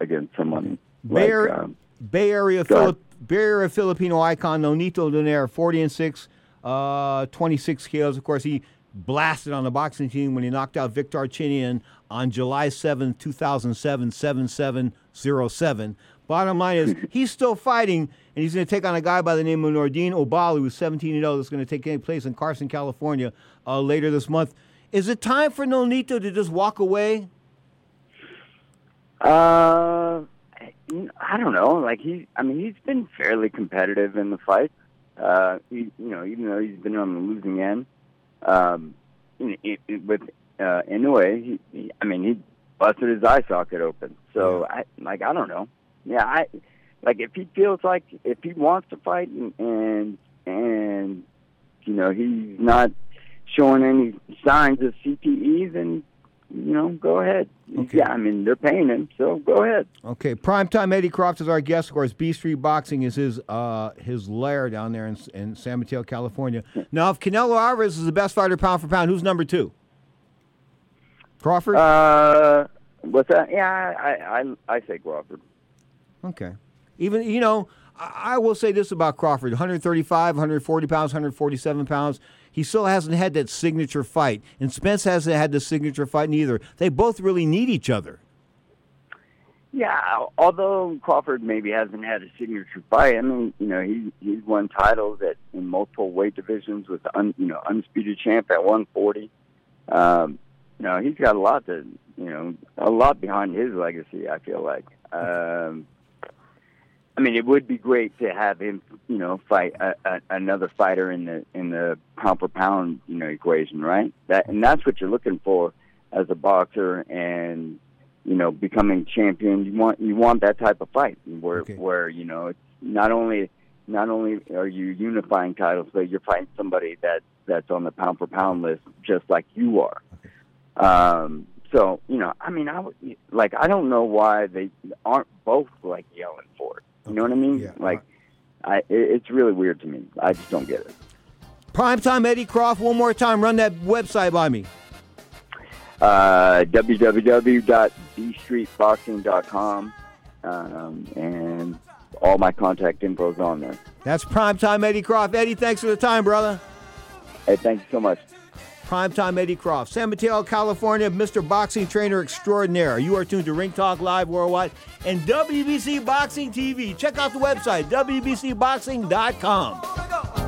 against someone Bay, like um, Bay Area. Filip, Bay Area Filipino icon Nonito Donaire, 40 and 6, uh, 26 KOs. Of course, he blasted on the boxing team when he knocked out Vic Darchinyan on July 7, 2007, 7707. Bottom line is, [LAUGHS] he's still fighting, and he's going to take on a guy by the name of Nordine Oubaali, who's 17 0, that's going to take place in Carson, California uh, later this month. Is it time for Nonito to just walk away? Uh, I don't know. Like he, I mean, he's been fairly competitive in the fight. Uh, he, you know, even though he's been on the losing end, um, it, it, it- with uh, Inoue, he, he, I mean, he busted his eye socket open. So I, like, I don't know. Yeah, I, like if he feels like if he wants to fight and and, and you know he's not showing any signs of CTE, then you know, go ahead. Yeah, I mean they're paying him, so go ahead. Okay, primetime Eddie Croft is our guest. Of course, B Street Boxing is his uh, his lair down there in, in San Mateo, California. Now, if Canelo Alvarez is the best fighter pound for pound, who's number two? Crawford. Uh, what's that? Yeah, I I I say Crawford. Okay. Even you know, I, I will say this about Crawford: 135, 140 pounds, 147 pounds. He still hasn't had that signature fight, and Spence hasn't had the signature fight neither. They both really need each other. Yeah, although Crawford maybe hasn't had a signature fight, I mean, you know, he he's won titles at in multiple weight divisions with un, you know undisputed champ at 140. Um, you know, he's got a lot to you know a lot behind his legacy. I feel like, Um, I mean, it would be great to have him, you know, fight a, a, another fighter in the in the pound for pound, you know, equation, right? That and that's what you're looking for as a boxer, and you know, becoming champion. You want you want that type of fight where where you know it's not only not only are you unifying titles, but you're fighting somebody that that's on the pound for pound list, just like you are. Um, so you know, I mean, I would like I don't know why they aren't both like yelling for it. You know what I mean? Like, I it, it's really weird to me. I just don't get it. Primetime Eddie Croft, one more time. Run that website by me. Uh, www.bstreetboxing.com, um, and all my contact info is on there. That's Primetime Eddie Croft. Eddie, thanks for the time, brother. Hey, thank you so much. Primetime Eddie Croft, San Mateo, California, Mr. Boxing Trainer Extraordinaire. You are tuned to Ring Talk Live Worldwide and WBC Boxing TV. Check out the website, WBCBoxing.com.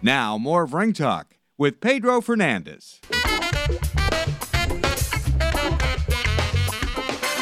Now, more of Ring Talk with Pedro Fernandez.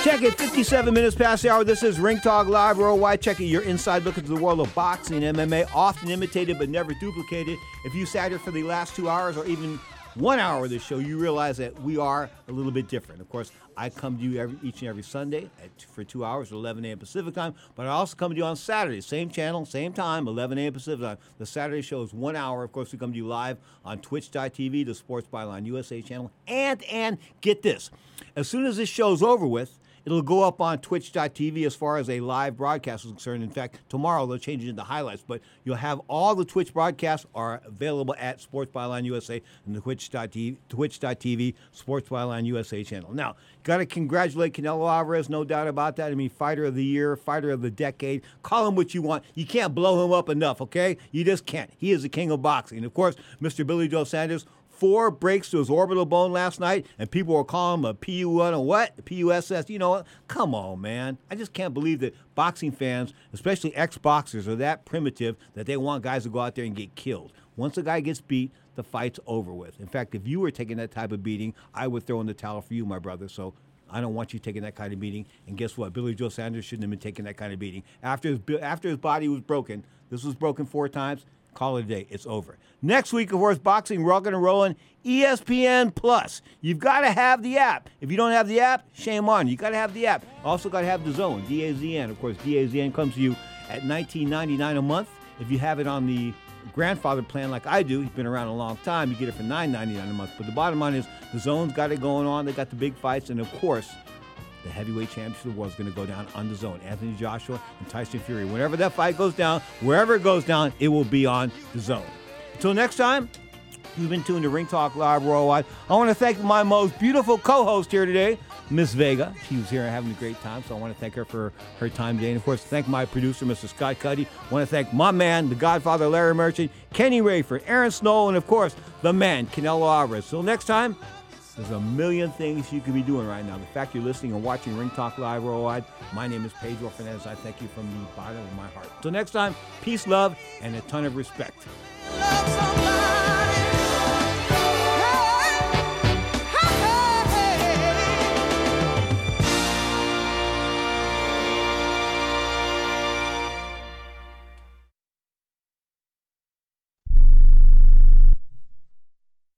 Check it, 57 minutes past the hour. This is Ring Talk Live Worldwide. Check it, your inside look into the world of boxing and MMA, often imitated but never duplicated. If you sat here for the last two hours or even one hour of the show, you realize that we are a little bit different. Of course, I come to you every, each and every Sunday at, for two hours, 11 a.m. Pacific time, but I also come to you on Saturday, same channel, same time, 11 a.m. Pacific time. The Saturday show is one hour. Of course, we come to you live on twitch.tv, the Sports Byline USA channel. And, and get this, as soon as this show's over with, It'll go up on twitch.tv as far as a live broadcast is concerned. In fact, tomorrow they'll change it into highlights, but you'll have all the Twitch broadcasts are available at Sports Byline USA and the twitch.tv, twitch.tv Sports Byline USA channel. Now, got to congratulate Canelo Alvarez, no doubt about that. I mean, fighter of the year, fighter of the decade. Call him what you want. You can't blow him up enough, okay? You just can't. He is the king of boxing. And of course, Mr. Billy Joe Saunders four breaks to his orbital bone last night, and people were calling him a PU1 a what? PUSS. You know what? Come on, man. I just can't believe that boxing fans, especially ex boxers, are that primitive that they want guys to go out there and get killed. Once a guy gets beat, the fight's over with. In fact, if you were taking that type of beating, I would throw in the towel for you, my brother. So I don't want you taking that kind of beating. And guess what? Billy Joe Saunders shouldn't have been taking that kind of beating. After his, after his body was broken, this was broken four times. Call it a day. It's over. Next week, of course, boxing, rocking and rolling. ESPN Plus. You've got to have the app. If you don't have the app, shame on you. You got to have the app. Also, got to have the Zone, DAZN. Of course, DAZN comes to you at $19.99 a month. If you have it on the grandfather plan like I do, he's been around a long time. You get it for $9.99 a month. But the bottom line is, the Zone's got it going on. They got the big fights, and of course, the heavyweight championship is going to go down on the zone. Anthony Joshua and Tyson Fury. Whenever that fight goes down, wherever it goes down, it will be on the zone. Until next time, you've been tuned to Ring Talk Live Worldwide. I want to thank my most beautiful co-host here today, Miss Vega. She was here having a great time, so I want to thank her for her time today. And of course, thank my producer, Mr. Scott Cuddy. I want to thank my man, the Godfather Larry Merchant, Kenny Rayford, Aaron Snow, and of course, the man, Canelo Alvarez. Till next time, there's a million things you could be doing right now. The fact you're listening and watching Ring Talk Live worldwide, my name is Pedro Fernandez. I thank you from the bottom of my heart. Till next time, peace, love, and a ton of respect.